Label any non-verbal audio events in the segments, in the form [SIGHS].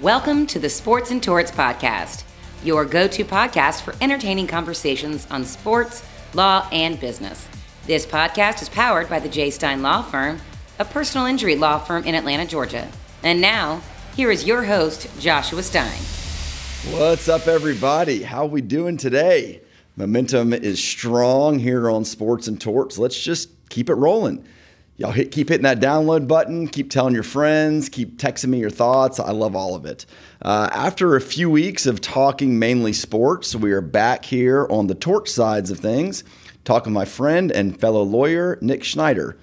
Welcome to the Sports and Torts Podcast, your go to podcast for entertaining conversations on sports, law, and business. This podcast is powered by the J. Stein Law Firm, a personal injury law firm in Atlanta, Georgia. And now, here is your host, Joshua Stein. What's up, everybody? How are we doing today? Momentum is strong here on Sports and Torts. Let's just keep it rolling. Y'all hit, keep hitting that download button. Keep telling your friends. Keep texting me your thoughts. I love all of it. Uh, after a few weeks of talking mainly sports, we are back here on the torts sides of things, talking my friend and fellow lawyer, Nick Schnyder.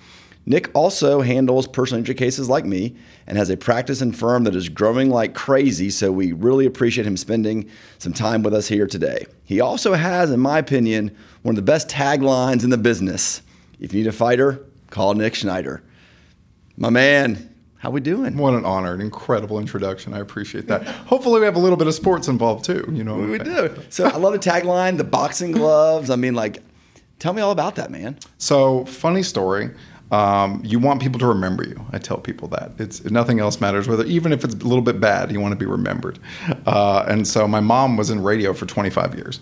Nick also handles personal injury cases like me and has a practice and firm that is growing like crazy, so we really appreciate him spending some time with us here today. He also has, in my opinion, one of the best taglines in the business. If you need a fighter, call Nick Schnyder. My man, how we doing? What an honor, an incredible introduction. I appreciate that. Hopefully, we have a little bit of sports involved too. You know, We do. So I love the tagline, the boxing gloves. I mean, like, tell me all about that, man. So, funny story. Um, you want people to remember you. I tell people that it's nothing else matters. Whether even if it's a little bit bad, you want to be remembered. Uh, and so, my mom was in radio for 25 years,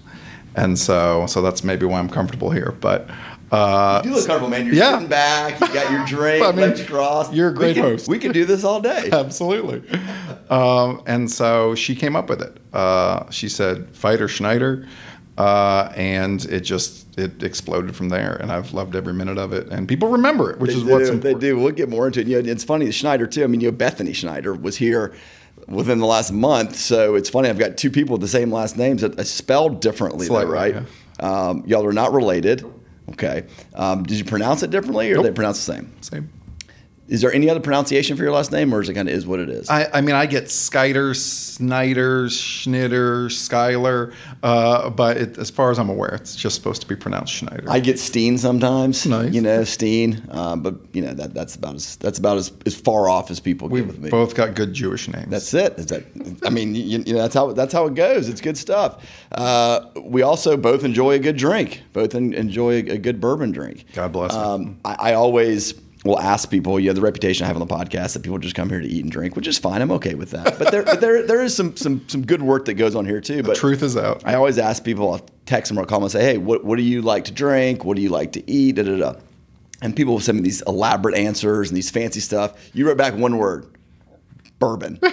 and so so that's maybe why I'm comfortable here. But uh, You look comfortable, man. You're Yeah. sitting back. You got your [LAUGHS] drink, I mean, legs crossed. you're a We great host. We could do this all day. [LAUGHS] Absolutely. Um, and so she came up with it. Uh, she said, "Fighter Schnyder," uh, and it just it exploded from there. And I've loved every minute of it. And people remember it, which They is do, what's They do. We'll get more into it. You know, it's funny, Schneider too. I mean, you know, Bethany Schneider was here within the last month, so it's funny. I've got two people with the same last names that are spelled differently, though, Slightly, right? Um, y'all are not related. Okay. Um, did you pronounce it differently, or Nope. they pronounce the same? Same. Is there any other pronunciation for your last name, or is it kind of is what it is? I, I mean, I get Skyder, Snyder, Schnitter, Skyler, uh, but it, as far as I'm aware, it's just supposed to be pronounced Schneider. I get Steen sometimes. Nice. You know, Steen. Um, but you know that that's about as that's about as, as far off as people get with me. Both got good Jewish names. That's it. Is that? I mean, you, you know, that's how that's how it goes. It's good stuff. Uh, we also both enjoy a good drink. Both en- enjoy a, a good bourbon drink. God bless. Um, I, I always will ask people. You know, the reputation I have on the podcast that people just come here to eat and drink, which is fine. I'm okay with that. But there, but there, there is some some some good work that goes on here too. But Truth is out. I always ask people. I'll text them or call them and say, "Hey, what what do you like to drink? What do you like to eat?" Da da da. And people will send me these elaborate answers and these fancy stuff. You wrote back one word: bourbon. [LAUGHS]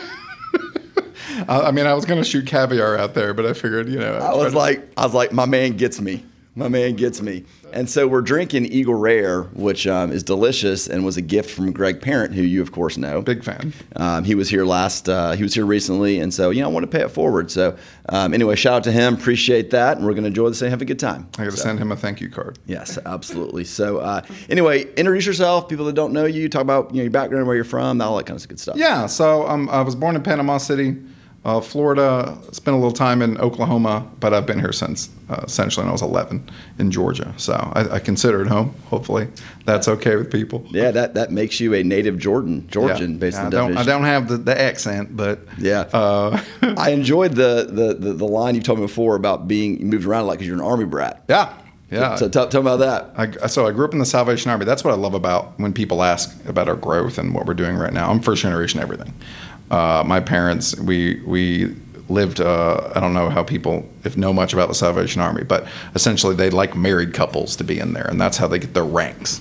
[LAUGHS] I, I mean, I was going to shoot caviar out there, but I figured, you know, I was like, I was like, my man gets me. My man gets me. And so we're drinking Eagle Rare, which um, is delicious and was a gift from Greg Parent, who you of course know. big fan. Um, he was here last. Uh, he was here recently, and so you know I want to pay it forward. So um, anyway, shout out to him. Appreciate that, and we're going to enjoy this and have a good time. I got to So- send him a thank you card. Yes, absolutely. So uh, anyway, introduce yourself. People that don't know you, talk about you know your background, where you're from, all that kind of good stuff. Yeah, so um, I was born in Panama City, uh, Florida. Spent a little time in Oklahoma, but I've been here since uh, essentially when I was 11 in Georgia. So I, I consider it home. Hopefully, that's okay with people. Yeah, that, that makes you a native Jordan, Georgian, Yeah. based Yeah, on I don't, I don't have the, the accent, but Yeah. uh, [LAUGHS] I enjoyed the, the, the, the line you told me before about being you moved around a lot because you're an army brat. yeah, yeah. So tell, tell me about that. I, so I grew up in the Salvation Army. That's what I love about when people ask about our growth and what we're doing right now. I'm first generation everything. Uh, my parents, we we lived. Uh, I don't know how people if know much about the Salvation Army, but essentially they like married couples to be in there, and that's how they get their ranks.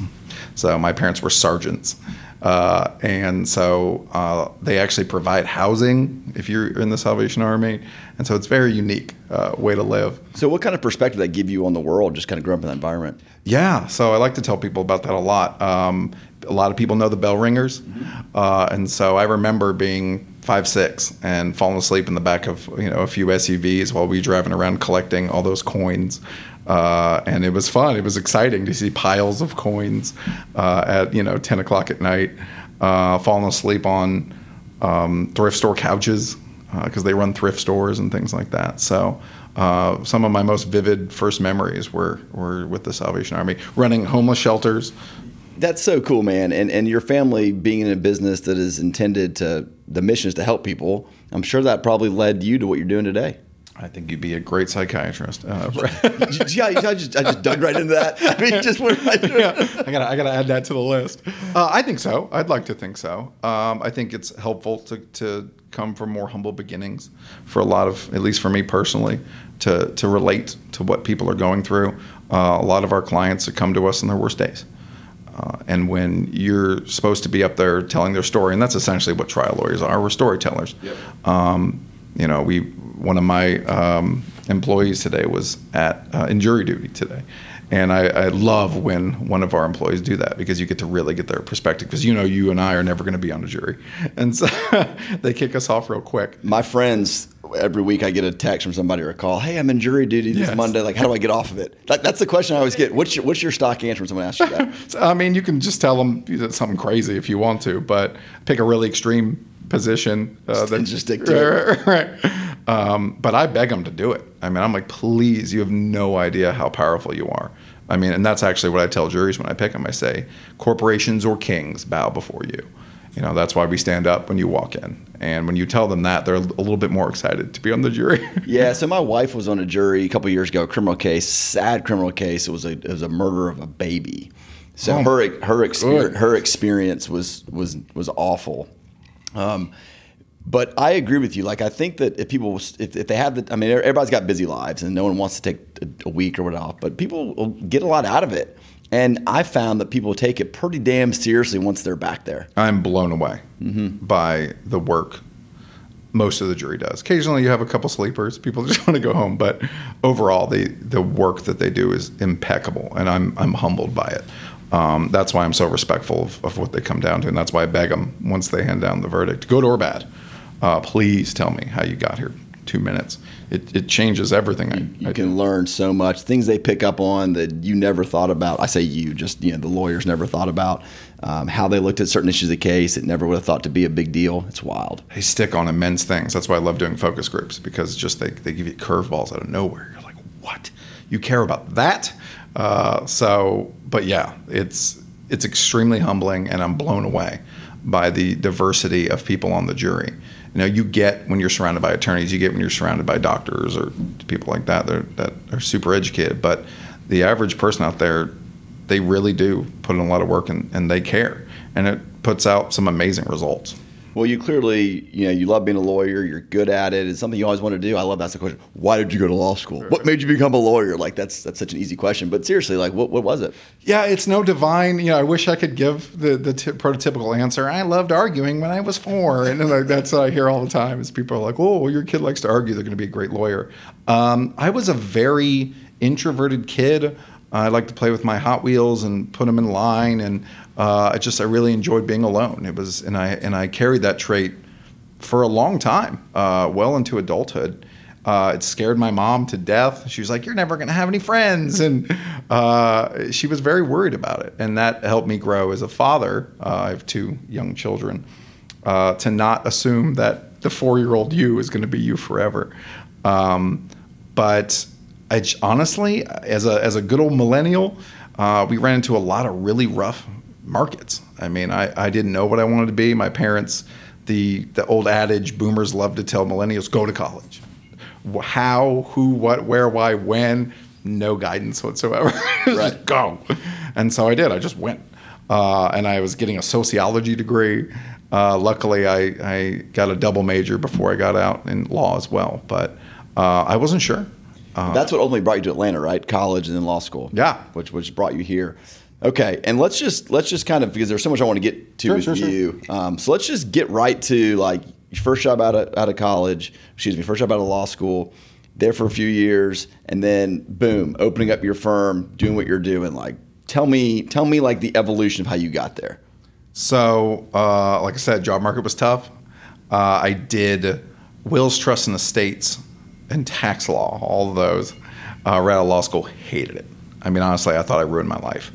So my parents were sergeants. Uh, and so uh, they actually provide housing if you're in the Salvation Army, and so it's very unique uh, way to live. So what kind of perspective that give you on the world, just kind of growing up in that environment? Yeah, so I like to tell people about that a lot. Um, a lot of people know the bell ringers, uh, and so I remember being five six and falling asleep in the back of you know a few SUVs while we were driving around collecting all those coins. Uh, and it was fun. It was exciting to see piles of coins uh, at you know ten o'clock at night, uh, falling asleep on um, thrift store couches because they run thrift stores and things like that. So uh, some of my most vivid first memories were were with the Salvation Army, running homeless shelters. That's so cool, man. And and your family being in a business that is intended to the mission is to help people. I'm sure that probably led you to what you're doing today. I think you'd be a great psychiatrist. Uh, [LAUGHS] yeah, I just, I just dug right into that. I mean, just went right yeah, I gotta, I gotta add that to the list. Uh, I think so. I'd like to think so. Um, I think it's helpful to, to come from more humble beginnings for a lot of, at least for me personally, to, to relate to what people are going through. Uh, a lot of our clients that come to us in their worst days. Uh, and when you're supposed to be up there telling their story, and that's essentially what trial lawyers are, we're storytellers. Yep. Um, you know, we one of my um, employees today was at uh, in jury duty today, and I, I, love when one of our employees do that because you get to really get their perspective. Because you know, you and I are never going to be on a jury, [LAUGHS] and so [LAUGHS] they kick us off real quick. My friends, every week I get a text from somebody or a call. Hey, I'm in jury duty this yes. Monday. Like, how do I get off of it? Like, that's the question I always get. What's your, what's your stock answer when someone asks you that? so, [LAUGHS] I mean, you can just tell them something crazy if you want to, but pick a really extreme position. Uh, that, just it. Right. Um, but I beg them to do it. I mean, I'm like, please, you have no idea how powerful you are. I mean, and that's actually what I tell juries when I pick them. I say, corporations or kings bow before you. You know, that's why we stand up when you walk in. And when you tell them that, they're a little bit more excited to be on the jury. [LAUGHS] yeah. So my wife was on a jury a couple years ago, a criminal case, sad criminal case. It was a, it was a murder of a baby. So oh, her her experience her experience was was was awful. Um, but I agree with you. Like I think that if people, if, if they have the, I mean, everybody's got busy lives, and no one wants to take a, a week or whatever. But people will get a lot out of it, and I found that people take it pretty damn seriously once they're back there. I'm blown away mm-hmm. by the work most of the jury does. Occasionally, you have a couple sleepers. People [LAUGHS] just want to go home, but overall, the the work that they do is impeccable, and I'm I'm humbled by it. Um, that's why I'm so respectful of, of, what they come down to, and that's why I beg them once they hand down the verdict, good or bad uh, please tell me how you got here. Two minutes. It, it changes everything. I, you, you I can do. learn so much. Things they pick up on that you never thought about. I say you, just you know, the lawyers never thought about um, how they looked at certain issues of the case. It never would have thought to be a big deal. It's wild. They stick on immense things. That's why I love doing focus groups because just they, they give you curveballs out of nowhere. You're like, what? You care about that? Uh, so, but yeah, it's it's extremely humbling, and I'm blown away by the diversity of people on the jury. You know you get when you're surrounded by attorneys you get when you're surrounded by doctors or people like that that are super educated but the average person out there they really do put in a lot of work and, and they care. And it puts out some amazing results well, you clearly, you know, you love being a lawyer. You're good at it. It's something you always want to do. I love that's the question. Why did you go to law school? What made you become a lawyer? Like that's that's such an easy question. But seriously, like what what was it? Yeah, it's no divine. You know, I wish I could give the the t- prototypical answer. I loved arguing when I was four, and like, that's what I hear all the time. Is people are like, "Oh, well, your kid likes to argue. They're going to be a great lawyer." Um, I was a very introverted kid. I like to play with my Hot Wheels and put them in line, and uh, I just I really enjoyed being alone. It was, and I and I carried that trait for a long time, uh, well into adulthood. Uh, it scared my mom to death. She was like, "You're never going to have any friends," and uh, she was very worried about it. And that helped me grow as a father. Uh, I have two young children. Uh, to not assume that the four-year-old you is going to be you forever. Um, but I, honestly, as a as a good old millennial, uh, we ran into a lot of really rough markets. I mean, I, I didn't know what I wanted to be. My parents, the the old adage, boomers love to tell millennials, go to college. How, who, what, where, why, when, no guidance whatsoever. [LAUGHS] Right. just go. And so I did. I just went. Uh, and I was getting a sociology degree. Uh, luckily, I, I got a double major before I got out in law as well. But uh, I wasn't sure. Uh, That's what ultimately brought you to Atlanta, right? College and then law school. Yeah. Which which brought you here. Okay, and let's just let's just kind of because there's so much I want to get to sure, with sure, you. Sure. Um, so let's just get right to like your first job out of out of college. Excuse me, first job out of law school. There for a few years, and then boom, opening up your firm, doing what you're doing. Like, tell me, tell me like the evolution of how you got there. So, uh, like I said, job market was tough. Uh, I did wills, trusts, and estates, and tax law. All those. Uh, right out of law school, hated it. I mean, honestly, I thought I ruined my life.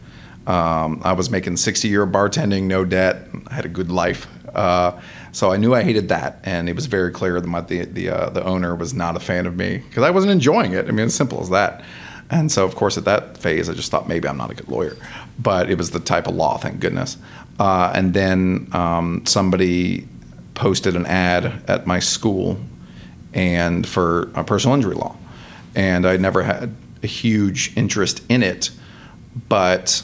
Um, I was making 60 year bartending, no debt. I had a good life. Uh, so I knew I hated that, and it was very clear that my, the the, uh, the owner was not a fan of me because I wasn't enjoying it. I mean, as simple as that. And so, of course, at that phase, I just thought maybe I'm not a good lawyer, but it was the type of law, thank goodness. Uh, and then um, somebody posted an ad at my school, and for uh, personal injury law. And I never had a huge interest in it, but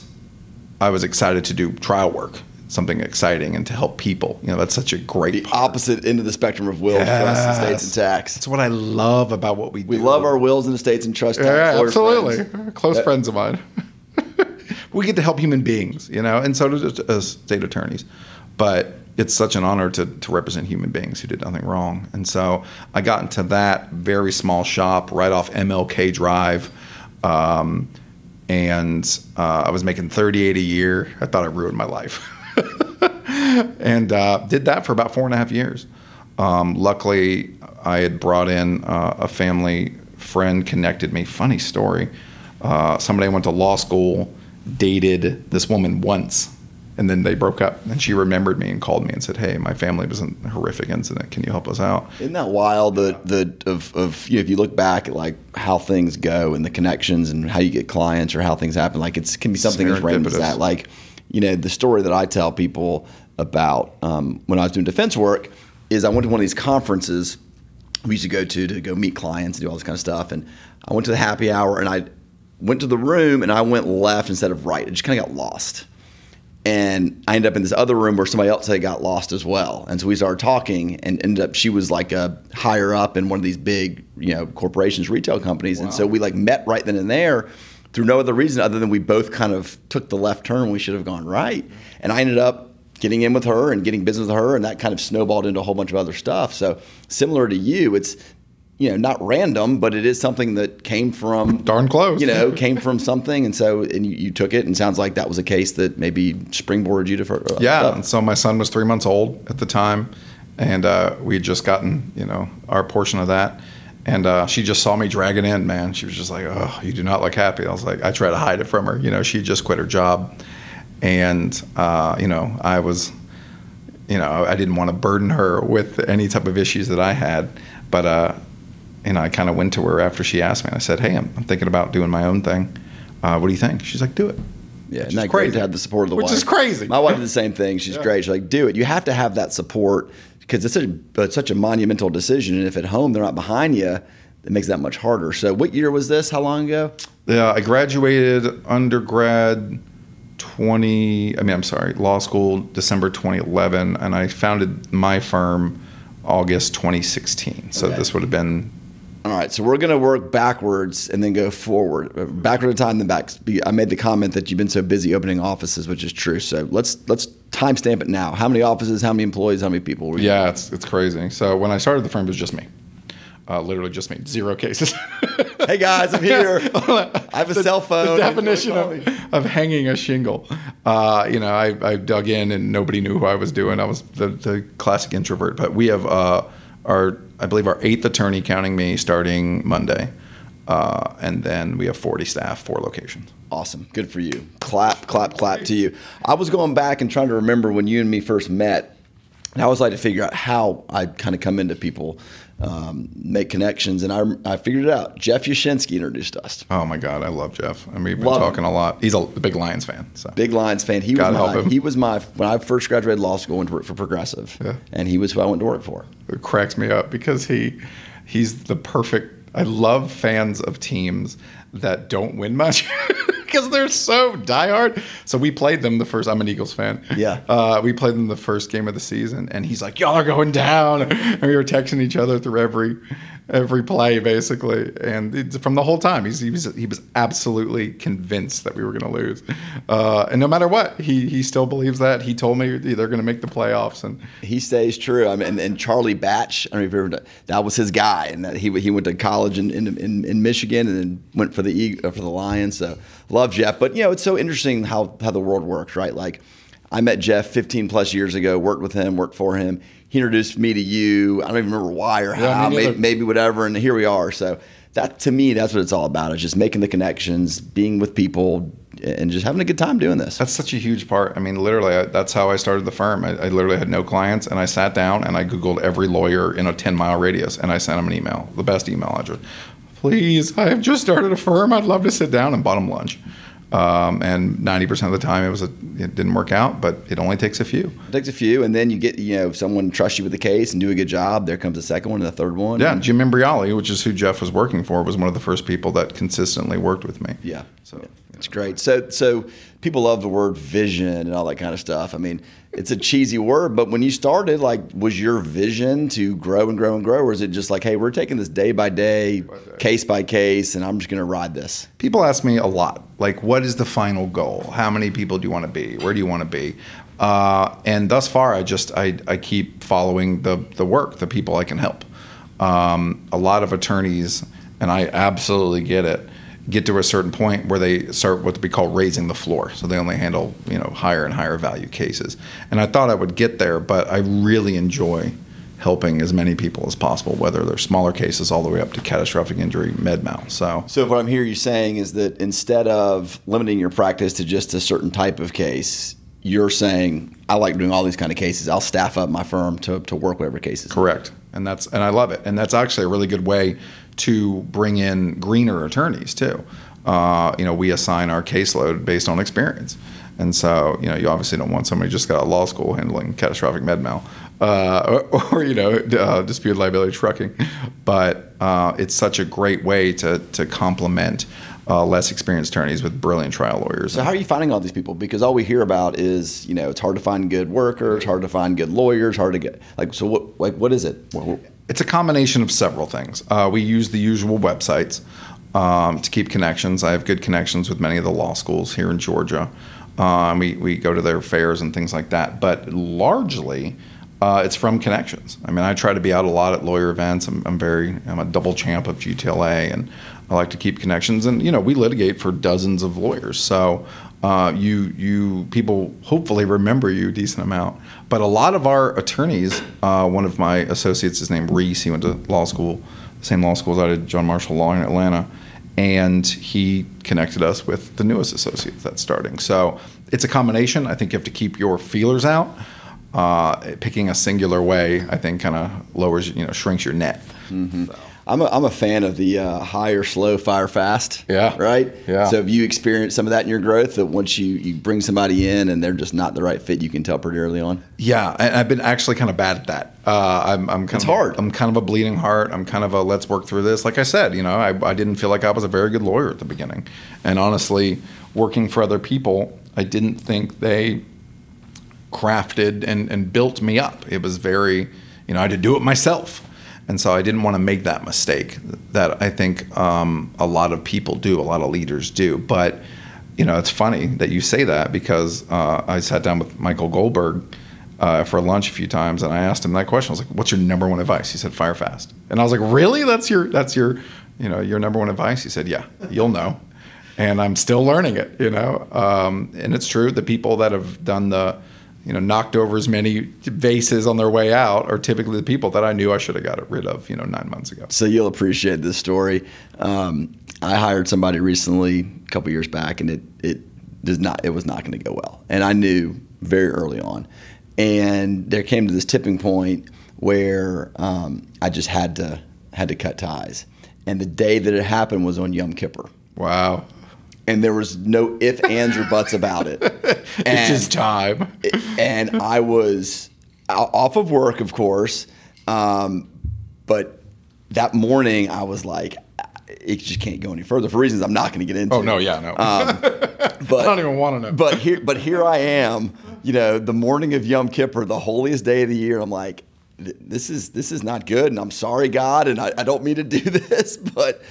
I was excited to do trial work, something exciting, and to help people. You know, that's such a great The part. opposite end of the spectrum of wills, trusts, estates, and tax. That's what I love about what we do. We love our wills and estates and trust. tax Yeah, absolutely. friends. Close That- friends of mine. [LAUGHS] we get to help human beings, you know, and so do uh, state attorneys. But it's such an honor to, to represent human beings who did nothing wrong. And so I got into that very small shop right off MLK Drive. Um, and uh, I was making 38 a year. I thought I ruined my life. [LAUGHS] and uh, did that for about four and a half years. Um, luckily, I had brought in uh, a family friend, connected me. Funny story. Uh, somebody I went to law school dated this woman once, and then they broke up. And she remembered me and called me and said, "Hey, my family was in a horrific incident. Can you help us out?" Isn't that wild? The the of, of you know, if you look back at like how things go and the connections and how you get clients or how things happen, like it's can be something as random as that. Like you know, the story that I tell people about um, when I was doing defense work is I went to one of these conferences we used to go to to go meet clients and do all this kind of stuff, and I went to the happy hour and I went to the room and I went left instead of right. I just kind of got lost and I ended up in this other room where somebody else had got lost as well. And so we started talking, and ended up she was like a higher up in one of these big, you know, corporations, retail companies. And so we like met right then and there through no other reason other than we both kind of took the left turn. We should have gone right, and I ended up getting in with her and getting business with her, and that kind of snowballed into a whole bunch of other stuff. So similar to you, it's you know not random, but it is something that came from Darn close. you know, came from something, and so and you, you took it, and sounds like that was a case that maybe springboarded you to. uh, Yeah, stuff. and so my son was three months old at the time, and uh, we had just gotten you know our portion of that, and uh, she just saw me drag it in. Man, she was just like, "Oh, you do not look happy." I was like, I try to hide it from her. You know, she just quit her job, and uh, you know, I was, you know, I didn't want to burden her with any type of issues that I had, but uh, you know, I kind of went to her after she asked me, and I said, "Hey, I'm, I'm thinking about doing my own thing. Uh, what do you think?" She's like, "Do it." Yeah, Which great crazy. to have the support of the wife. Which wife? is crazy. My wife did the same thing. She's Yeah. great. She's like, do it. You have to have that support because it's such a, it's such a monumental decision. And if at home they're not behind you, it makes that much harder. So, what year was this? How long ago? Yeah, I graduated undergrad 20, I mean, I'm sorry, law school December 2011, and I founded my firm August 2016. So Okay. this would have been, All right, so we're going to work backwards and then go forward. Backward in time, then back. I made the comment that you've been so busy opening offices, which is true. So let's let's timestamp it now. How many offices? How many employees? How many people? were you- yeah, it's, it's crazy. So when I started the firm, it was just me. Uh, literally just me, zero cases. [LAUGHS] Hey guys, I'm here. [LAUGHS] I have a cell phone. The definition of, of hanging a shingle. Uh, you know, I, I dug in and nobody knew who I was doing. I was the, the classic introvert. But we have uh, our, I believe, our eighth attorney counting me starting Monday. Uh, and then we have 40 staff, four locations. Awesome. Good for you. Clap, clap, clap to you. I was going back and trying to remember when you and me first met. And I always like to figure out how I kind of come into people, um, make connections. And I, I figured it out. Jeff Yashinsky introduced us. Oh my God, I love Jeff. I mean, we've been Love him. talking a lot. He's a big Lions fan. So Big Lions fan. He was God my, help him. he was my when I first graduated law school went to work for Progressive, Yeah. and he was who I went to work for. it cracks me up because he he's the perfect I love fans of teams that don't win much [LAUGHS] because they're so diehard. So we played them the first I'm an Eagles fan. Yeah. Uh, we played them the first game of the season and he's like, Y'all are going down and we were texting each other through every every play basically. And from the whole time he's, he was he was absolutely convinced that we were gonna lose. Uh, and no matter what, he he still believes that. He told me they're gonna make the playoffs and He stays true. I mean, and, and Charlie Batch, I don't if you that was his guy, and that he he went to college in in, in, in Michigan and then went for the uh, for the Lions. So love Jeff, but you know it's so interesting how how the world works, right? Like I met Jeff 15 plus years ago, worked with him, worked for him. He introduced me to you. I don't even remember why or how, me maybe, maybe whatever, and here we are. So that to me, that's what it's all about. It's just making the connections, being with people, and just having a good time doing this. That's such a huge part. I mean, literally, I, that's how I started the firm. I, I literally had no clients, and I sat down and I Googled every lawyer in a 10 mile radius, and I sent them an email, the best email address. Please, I have just started a firm. I'd love to sit down and bottom lunch. Um, and 90% of the time it was a, it didn't work out, but it only takes a few. It takes a few, and then you get you know if someone trusts you with the case and do a good job. There comes a second one and a third one. Yeah, Jim Imbriali, which is who Jeff was working for, was one of the first people that consistently worked with me. Yeah. So Yeah. It's great. So so people love the word vision and all that kind of stuff. I mean, it's a cheesy word, but when you started, like, was your vision to grow and grow and grow, or is it just like, hey, we're taking this day by day, case by case, and I'm just gonna ride this? people ask me a lot, like, what is the final goal? How many people do you want to be? Where do you want to be? Uh, and thus far, I just I, I keep following the the work, the people I can help. Um, a lot of attorneys, and I absolutely get it, get to a certain point where they start what we call raising the floor. So they only handle you know higher and higher value cases. And I thought I would get there, but I really enjoy helping as many people as possible, whether they're smaller cases all the way up to catastrophic injury, med mal. So So what I'm hearing you saying is that instead of limiting your practice to just a certain type of case, you're saying I like doing all these kind of cases. I'll staff up my firm to, to work whatever cases. Correct, and that's and I love it, and that's actually a really good way to bring in greener attorneys too. Uh, you know, we assign our caseload based on experience, and so you know, you obviously don't want somebody just got out of law school handling catastrophic med mal, uh, or, [LAUGHS] or you know, uh, disputed liability trucking, but uh, it's such a great way to to complement. Uh, less experienced attorneys with brilliant trial lawyers. So how are you finding all these people? Because all we hear about is you know it's hard to find good workers, hard to find good lawyers, hard to get like so what like what is it? It's a combination of several things. Uh, we use the usual websites um, to keep connections. I have good connections with many of the law schools here in Georgia. Um, we, we go to their fairs and things like that. But largely, uh, it's from connections. I mean, I try to be out a lot at lawyer events. I'm, I'm very, I'm a double champ of GTLA, and I like to keep connections. And you know, we litigate for dozens of lawyers, so uh, you you people hopefully remember you a decent amount. But a lot of our attorneys, uh, one of my associates is named Reese. He went to law school, the same law school as I did, John Marshall Law in Atlanta, and he connected us with the newest associate that's starting. So it's a combination. I think you have to keep your feelers out. Uh, picking a singular way, I think, kind of lowers, you know, shrinks your net. So. I'm a, I'm a fan of the uh, hire slow, fire fast. Yeah. Right. Yeah. So have you experienced some of that in your growth? That once you you bring somebody in and they're just not the right fit, you can tell pretty early on. Yeah, and I've been actually kind of bad at that. Uh, I'm, I'm kind It's of, hard. I'm kind of a bleeding heart. I'm kind of a let's work through this. Like I said, you know, I, I didn't feel like I was a very good lawyer at the beginning, and honestly, working for other people, I didn't think they crafted and, and built me up. It was very, you know, I had to do it myself. And so I didn't want to make that mistake that I think um, a lot of people do, a lot of leaders do. But, you know, it's funny that you say that because uh, I sat down with Michael Goldberg uh, for lunch a few times and I asked him that question. I was like, what's your number one advice? He said, fire fast. And I was like, really? That's your, that's your, you know, your number one advice? He said, yeah, you'll know and I'm still learning it, you know. Um, and it's true. The people that have done the, you know, knocked over as many vases on their way out are typically the people that I knew I should have got rid of, you know, nine months ago. So you'll appreciate this story. Um, I hired somebody recently, a couple years back, and it it does not it was not going to go well, and I knew very early on. And there came to this tipping point where um, I just had to had to cut ties. And the day that it happened was on Yom Kippur, Wow. And there was no if, ands, or buts about it. [LAUGHS] it's And- his time. and I was off of work, of course. Um, but that morning, I was like, it just can't go any further for reasons I'm not going to get into. Oh, no, yeah, no. [LAUGHS] But I don't even want to know. but here, but here I am. You know, the morning of Yom Kippur, the holiest day of the year. I'm like, this is this is not good, and I'm sorry, God, and I, I don't mean to do [LAUGHS] this, but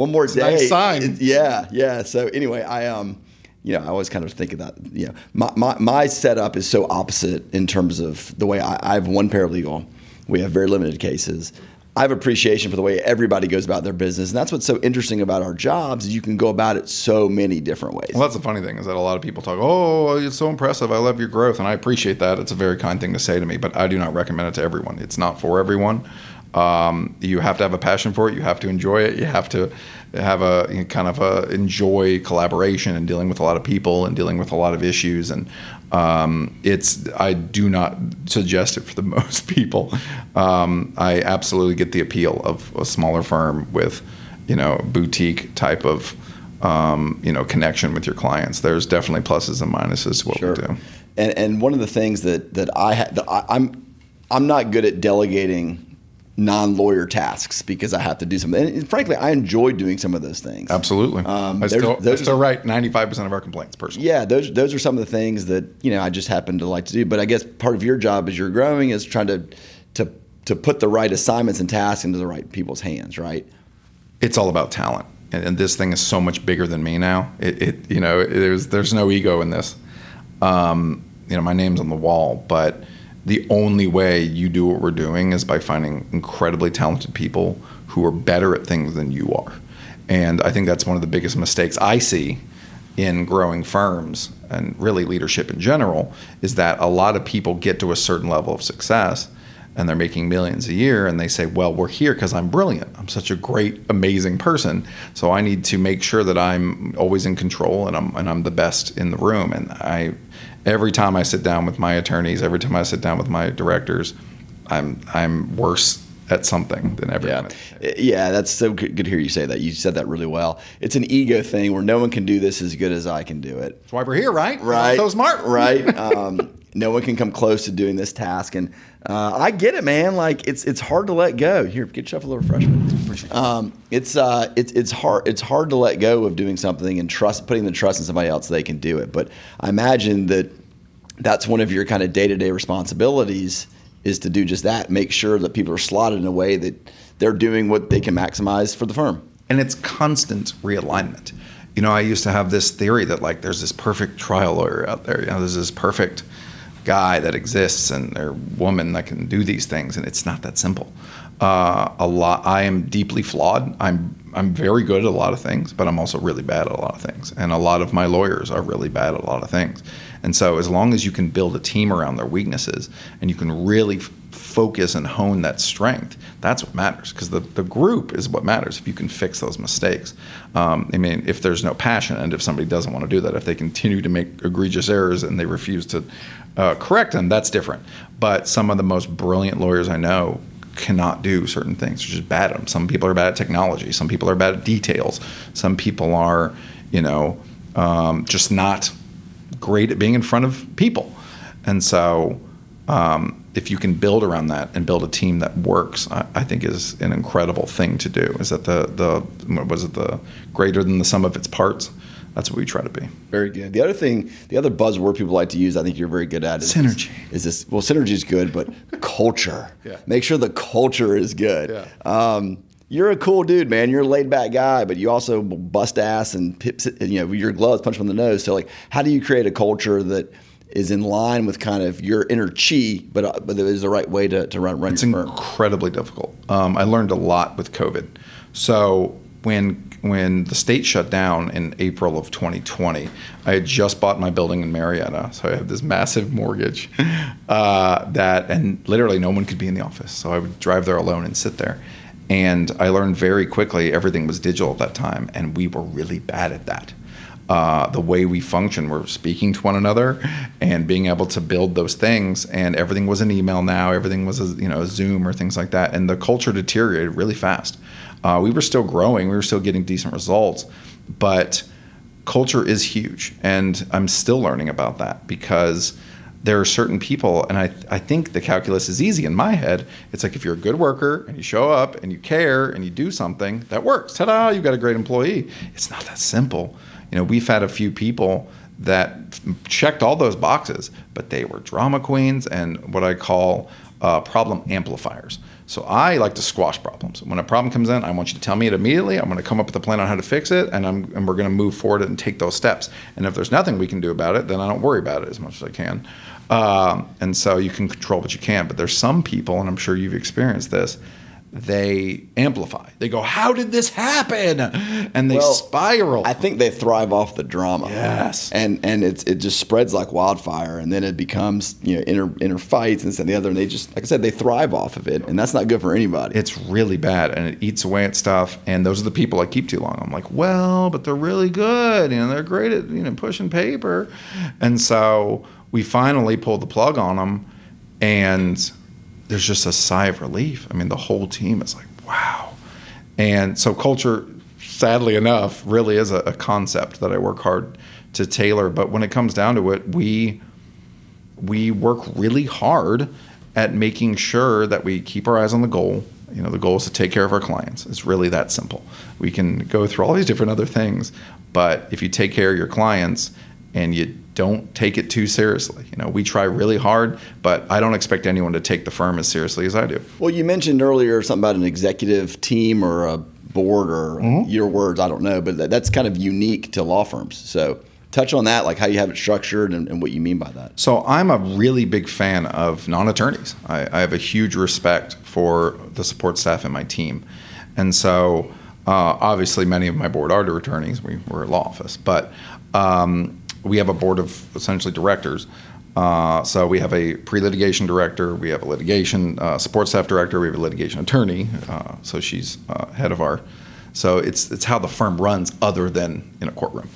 one more day. nice sign. it- yeah, yeah. So anyway, I um, you know, I always kind of think of that. You know, my my, my setup is so opposite in terms of the way I, I have one paralegal. We have very limited cases. I have appreciation for the way everybody goes about their business, and that's what's so interesting about our jobs. Is you can go about it so many different ways. Well, that's the funny thing is that a lot of people talk, oh, it's so impressive. I love your growth. And I appreciate that. It's a very kind thing to say to me, but I do not recommend it to everyone. It's not for everyone. Um, you have to have a passion for it. You have to enjoy it. You have to have a you know, kind of a enjoy collaboration and dealing with a lot of people and dealing with a lot of issues. And um, it's I do not suggest it for the [LAUGHS] most people. Um, I absolutely get the appeal of a smaller firm with you know boutique type of um, you know, connection with your clients. There's definitely pluses and minuses to what Sure. we do. And and one of the things that that I ha- that I, I'm I'm not good at delegating non-lawyer tasks because I have to do something. And frankly, I enjoy doing some of those things. Absolutely. Um, I still, those are- still write 95% of our complaints personally. Yeah, those those are some of the things that you know I just happen to like to do. But I guess part of your job as you're growing is trying to to to put the right assignments and tasks into the right people's hands, right? it's all about talent, and, and this thing is so much bigger than me now. It, it you know, there's there's no ego in this. Um, you know, my name's on the wall, but the only way you do what we're doing is by finding incredibly talented people who are better at things than you are, and I think that's one of the biggest mistakes I see in growing firms and really leadership in general is that a lot of people get to a certain level of success and they're making millions a year and they say well we're here because i'm brilliant i'm such a great amazing person so i need to make sure that i'm always in control and i'm and i'm the best in the room and i every time i sit down with my attorneys every time i sit down with my directors i'm i'm worse at something than everyone Yeah, yeah, that's so good, good to hear you say that. You said that really well. It's an ego thing where no one can do this as good as I can do it. that's why we're here right Right. so smart Right. [LAUGHS] Um, no one can come close to doing this task, and uh, I get it, man. Like it's it's hard to let go. Here, get yourself a little refreshment. Um, it's uh, it's it's hard it's hard to let go of doing something and trust putting the trust in somebody else so they can do it. But I imagine that that's one of your kind of day to day responsibilities is to do just that. Make sure that people are slotted in a way that they're doing what they can maximize for the firm. and it's constant realignment. You know, I used to have this theory that like there's this perfect trial lawyer out there. You know, there's this perfect guy that exists and or woman that can do these things, and it's not that simple. Uh, a lot. I am deeply flawed. I'm I'm very good at a lot of things, but I'm also really bad at a lot of things. And a lot of my lawyers are really bad at a lot of things. And so, as long as you can build a team around their weaknesses and you can really f- focus and hone that strength, that's what matters. Because the, the group is what matters if you can fix those mistakes. Um, I mean, if there's no passion and if somebody doesn't want to do that, if they continue to make egregious errors and they refuse to uh, correct them, that's different. But some of the most brilliant lawyers I know cannot do certain things. They're just bad at them. Some people are bad at technology. Some people are bad at details. Some people are, you know, um, just not great at being in front of people. And so, um, if you can build around that and build a team that works, I, I think is an incredible thing to do. Is that the the was it the greater than the sum of its parts? That's what we try to be. Very good. The other thing, the other buzzword people like to use, I think you're very good at is Synergy. Is this well, synergy is good, but [LAUGHS] culture. Yeah. Make sure the culture is good. Yeah. Um, you're a cool dude, man. You're a laid back guy, but you also bust ass and pips, you know your gloves punch in the nose. So like, how do you create a culture that is in line with kind of your inner chi, but uh, but is the right way to, to run run It's your firm? incredibly difficult. Um, I learned a lot with COVID. So when when the state shut down in April of 2020, I had just bought my building in Marietta, so I had this massive mortgage uh, that, and literally no one could be in the office. So I would drive there alone and sit there. And I learned very quickly everything was digital at that time, and we were really bad at that uh, the way we function. We're speaking to one another and being able to build those things. And everything was an email now. Everything was a, you know a Zoom or things like that. And the culture deteriorated really fast. Uh, we were still growing. We were still getting decent results, but culture is huge. And I'm still learning about that because there are certain people, and I, I think the calculus is easy in my head. It's like if you're a good worker and you show up and you care and you do something, that works. Ta da, you've got a great employee. It's not that simple. You know, we've had a few people that checked all those boxes, but they were drama queens and what I call uh, problem amplifiers. So I like to squash problems. When a problem comes in, I want you to tell me it immediately. I'm going to come up with a plan on how to fix it, and, I'm, and we're going to move forward and take those steps. And if there's nothing we can do about it, then I don't worry about it as much as I can. Um, and so you can control what you can. But there's some people, and I'm sure you've experienced this, they amplify. They go, "How did this happen?" And they Well, spiral. I think they thrive off the drama. Yes. and and it's it just spreads like wildfire, and then it becomes you know inner inner fights and this and the other, and they just like I said, they thrive off of it, and that's not good for anybody. it's really bad and it eats away at stuff and those are the people i keep too long i'm like well but they're really good you know they're great at you know pushing paper and so we finally pulled the plug on them and there's just a sigh of relief i mean the whole team is like wow and so culture sadly enough, really is a, a concept that I work hard to tailor. But when it comes down to it, we we work really hard at making sure that we keep our eyes on the goal. You know, the goal is to take care of our clients. It's really that simple. We can go through all these different other things, but if you take care of your clients and you don't take it too seriously, you know, we try really hard, but I don't expect anyone to take the firm as seriously as I do. Well, you mentioned earlier something about an executive team or a board or Mm-hmm. your words, I don't know, but that's kind of unique to law firms. So touch on that, like how you have it structured and, and what you mean by that. So I'm a really big fan of non-attorneys. I, I have a huge respect for the support staff in my team, and so uh, obviously many of my board are attorneys. We, we're a law office, but um, we have a board of essentially directors. Uh, so we have a pre-litigation director, we have a litigation uh, support staff director, we have a litigation attorney. Uh, so she's uh, head of our. So it's it's how the firm runs, other than in a courtroom.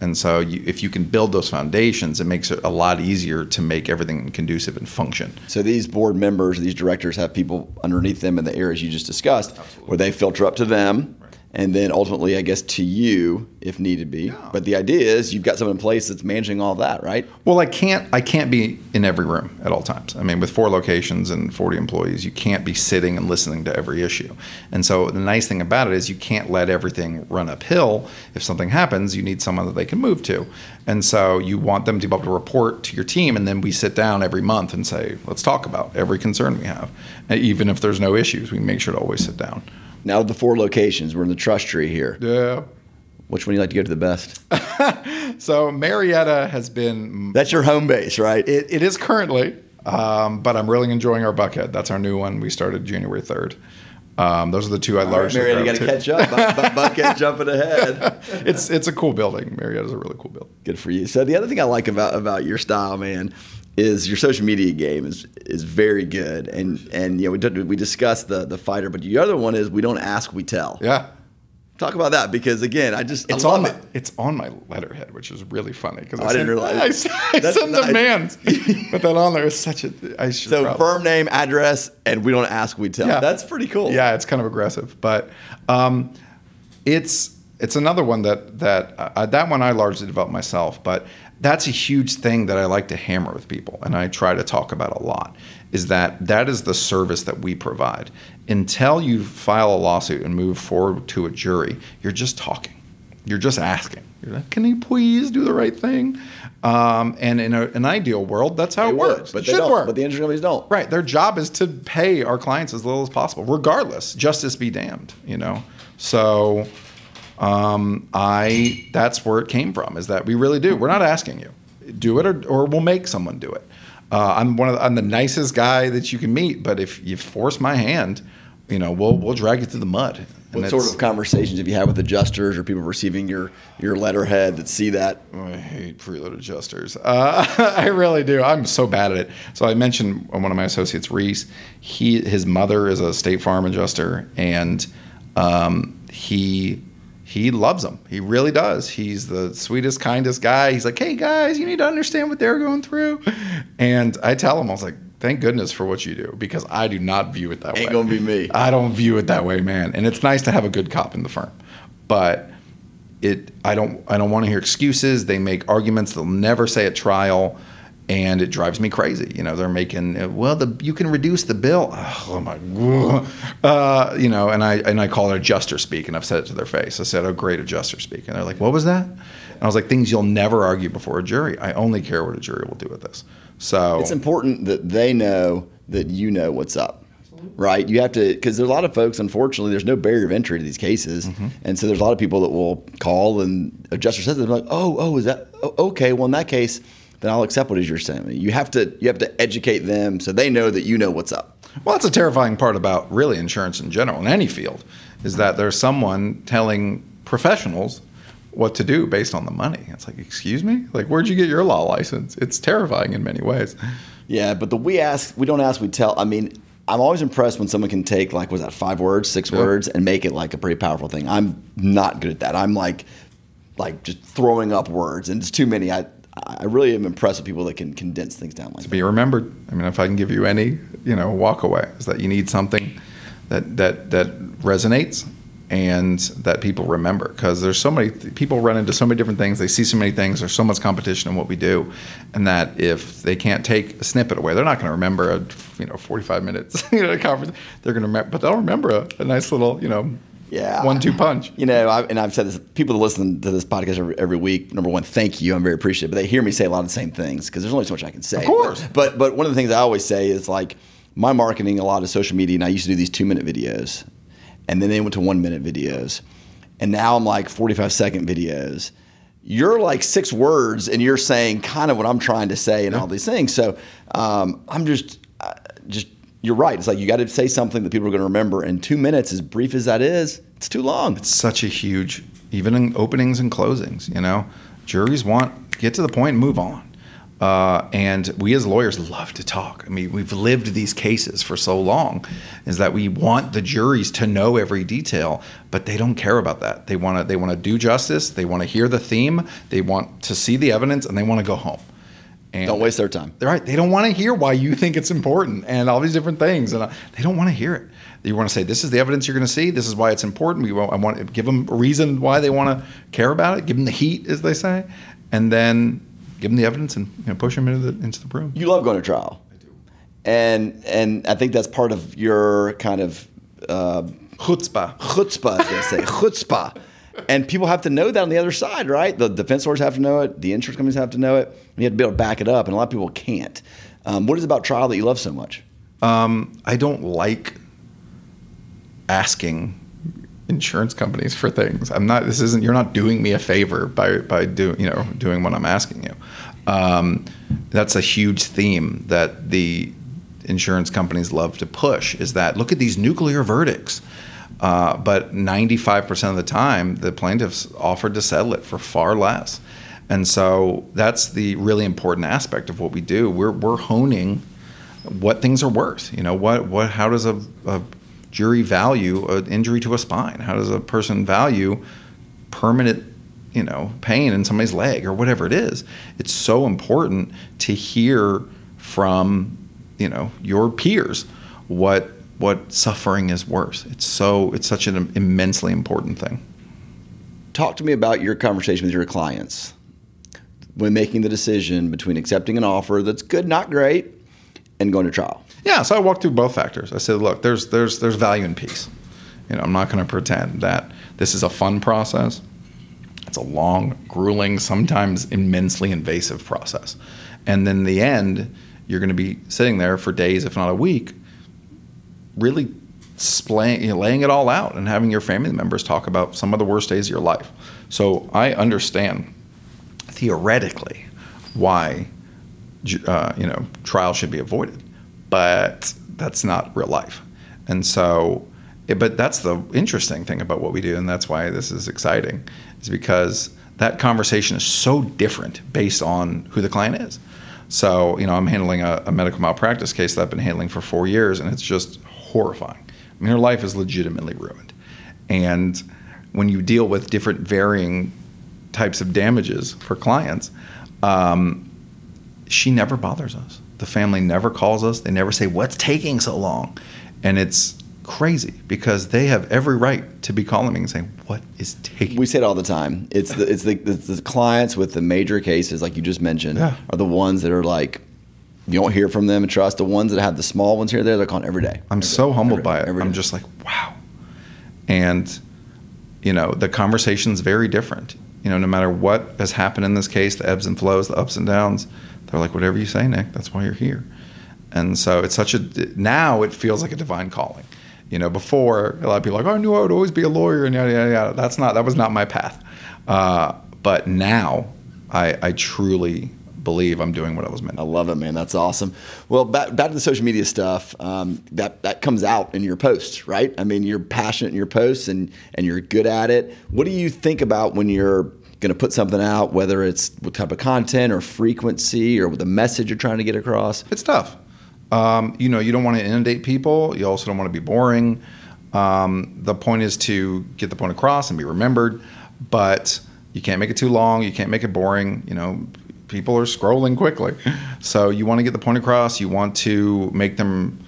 And so, you, if you can build those foundations, it makes it a lot easier to make everything conducive and function. So these board members, these directors have people underneath them in the areas you just discussed, where they filter up to them, and then ultimately, I guess, to you if needed be. But the idea is you've got someone in place that's managing all that, right? Well, I can't I can't be in every room at all times. I mean, with four locations and 40 employees, you can't be sitting and listening to every issue. And so the nice thing about it is you can't let everything run uphill. If something happens, you need someone that they can move to. And so you want them to be able to report to your team and then we sit down every month and say, "Let's talk about every concern we have." And even if there's no issues, we make sure to always sit down. Now the four locations, we're in the trust tree here. Yeah. Which one do you like to go to the best? [LAUGHS] So Marietta has been That's your home base, right? It, it is currently, um, but I'm really enjoying our Buckhead. That's our new one. We started January 3rd. Um, those are the two I largely. Marietta, you got to catch up. Bu- bu- [LAUGHS] Buckhead jumping ahead. [LAUGHS] It's it's a cool building. Marietta is a really cool building. Good for you. So the other thing I like about about your style, man, is your social media game is is very good. And and you know we did, we discussed the the fighter, but the other one is we don't ask, we tell. Yeah, Talk about that because again, I just I it's love on it. it's on my letterhead, which is really funny because Oh, I didn't realize- [LAUGHS] I, I send demands, but that on there is such a. I should So probably- firm name, address, and we don't ask, we tell. Yeah. That's pretty cool. Yeah, it's kind of aggressive, but um, it's it's another one that that uh, that one I largely developed myself, but that's a huge thing that I like to hammer with people, and I try to talk about a lot. Is that that is the service that we provide. Until you file a lawsuit and move forward to a jury, you're just talking. You're just asking. You're like, can you please do the right thing? Um, and in a, an ideal world, that's how They it would, works. but it they should don't. work. But the insurance companies don't. Right. Their job is to pay our clients as little as possible, regardless. Justice be damned, you know? So um, I that's where it came from, is that we really do. We're not asking you. Do it or, or we'll make someone do it. Uh, I'm one of the, I'm the nicest guy that you can meet, but if you force my hand, you know, we'll we'll drag you through the mud. And What sort of conversations have you had with adjusters or people receiving your your letterhead that see that? I hate preload adjusters. Uh, [LAUGHS] I really do. I'm so bad at it. So I mentioned one of my associates, Reese. He his mother is a State Farm adjuster, and um, he he loves them. He really does. He's the sweetest, kindest guy. He's like, hey guys, you need to understand what they're going through. And I tell him, I was like, thank goodness for what you do because I do not view it that way. Ain't gonna be me. I don't view it that way, man. And it's nice to have a good cop in the firm, but it I don't I don't want to hear excuses. They make arguments they'll never say at trial, and it drives me crazy. You know, they're making uh, well the you can reduce the bill. Oh my, uh, you know, and I and I call it adjuster speak, and I've said it to their face. I said, "Oh, great adjuster speak," and they're like, "What was that?" And I was like, "Things you'll never argue before a jury. I only care what a jury will do with this." So It's important that they know that you know what's up, right? You have to because there's a lot of folks. Unfortunately, there's no barrier of entry to these cases, Mm-hmm. and so there's a lot of people that will call and adjuster says they're like, "Oh, oh, is that oh, okay?" Well, in that case, then I'll accept what you're saying. You have to you have to educate them so they know that you know what's up. Well, that's a terrifying part about really insurance in general, in any field, is that there's someone telling professionals what to do based on the money. It's like, excuse me? Like, where'd you get your law license? It's terrifying in many ways. Yeah, but the we ask, we don't ask, we tell. I mean, I'm always impressed when someone can take like was that five words, six Yeah. words, and make it like a pretty powerful thing. I'm not good at that. I'm like, like just throwing up words, and it's too many. I I really am impressed with people that can condense things down like that. Be remembered. I mean, if I can give you any, you know, walk away, is that you need something that that that resonates and that people remember. Because there's so many people run into so many different things. They see so many things. There's so much competition in what we do. And that if they can't take a snippet away they're not going to remember a you know 45 minutes [LAUGHS] you know conference. They're going to remember but they'll remember a, a nice little you know yeah. one two punch. You know, I, and I've said this. People that listen to this podcast every, every, week. Number one, thank you. I'm very appreciative. But they hear me say a lot of the same things because there's only so much I can say. Of course. But, but but one of the things I always say is like my marketing a lot of social media, and I used to do these two minute videos, and then they went to one minute videos, and now I'm like 45 second videos. You're like six words, and you're saying kind of what I'm trying to say, and yeah. all these things. So um, I'm just uh, just you're right. It's like you got to say something that people are going to remember. And two minutes, as brief as that is, it's too long. It's such a huge, even in openings and closings. You know, juries want get to the point and move on. Uh, and we as lawyers love to talk. I mean, we've lived these cases for so long, is that we want the juries to know every detail, but they don't care about that. They want to they want to do justice. They want to hear the theme. They want to see the evidence, and they want to go home. And don't waste their time. They're right. They don't want to hear why you think it's important and all these different things, and uh, they don't want to hear it. You want to say this is the evidence you're going to see. This is why it's important. We want, I want to give them a reason why they want to care about it. Give them the heat, as they say, and then give them the evidence and you know, push them into the into the room. You love going to trial. I do. And and I think that's part of your kind of uh, chutzpah. Chutzpah, as they say. [LAUGHS] chutzpah and people have to know that on the other side, right? The defense lawyers have to know it. The insurance companies have to know it. You have to be able to back it up, and a lot of people can't. Um, what is about trial that you love so much? Um, I don't like asking insurance companies for things. I'm not. This isn't. You're not doing me a favor by by doing you know doing what I'm asking you. Um, that's a huge theme that the insurance companies love to push. Is that look at these nuclear verdicts uh, but 95% of the time, the plaintiffs offered to settle it for far less. And so that's the really important aspect of what we do. We're, we're honing what things are worth. You know, what, what, how does a, a jury value an injury to a spine? How does a person value permanent you know pain in somebody's leg or whatever it is it's so important to hear from you know your peers what what suffering is worth. It's so it's such an immensely important thing. Talk to me about your conversation with your clients when making the decision between accepting an offer that's good, not great, and going to trial. Yeah, so I walked through both factors. I said, look, there's there's there's value in peace. You know, I'm not going to pretend that this is a fun process. It's a long, grueling, sometimes immensely invasive process. And then in the end, you're going to be sitting there for days, if not a week, really splaying, you know, laying it all out and having your family members talk about some of the worst days of your life. So I understand theoretically why uh, you know trial should be avoided, but that's not real life. And so, but that's the interesting thing about what we do, and that's why this is exciting, is because that conversation is so different based on who the client is. So, you know, I'm handling a, a medical malpractice case that I've been handling for four years, and it's just horrifying. I mean, her life is legitimately ruined. And when you deal with different varying types of damages for clients, um, she never bothers us. The family never calls us. They never say, What's taking so long? And it's crazy because they have every right to be calling me and saying, "What is taking?" We say it all the time. It's the it's the, the, the clients with the major cases, like you just mentioned, yeah. are the ones that are like, you don't hear from them and trust the ones that have the small ones here there they're calling every day. I'm every so day, humbled by it. i'm just like wow. And you know the conversation's very different. You know no matter what has happened in this case the ebbs and flows the ups and downs they're like whatever you say nick that's why you're here. And so it's such a now it feels like a divine calling. You know before a lot of people are like oh, i knew i would always be a lawyer and yada yada yada. That's not that was not my path. Uh, but now I, I truly believe I'm doing what I was meant. I love it, man. That's awesome. Well, back, back to the social media stuff. Um, that that comes out in your posts, right? I mean, you're passionate in your posts and and you're good at it. What do you think about when you're going to put something out, whether it's what type of content or frequency or the message you're trying to get across? It's tough. Um, you know, you don't want to inundate people. You also don't want to be boring. Um, the point is to get the point across and be remembered, but you can't make it too long. You can't make it boring. You know, people are scrolling quickly. So you want to get the point across. You want to make them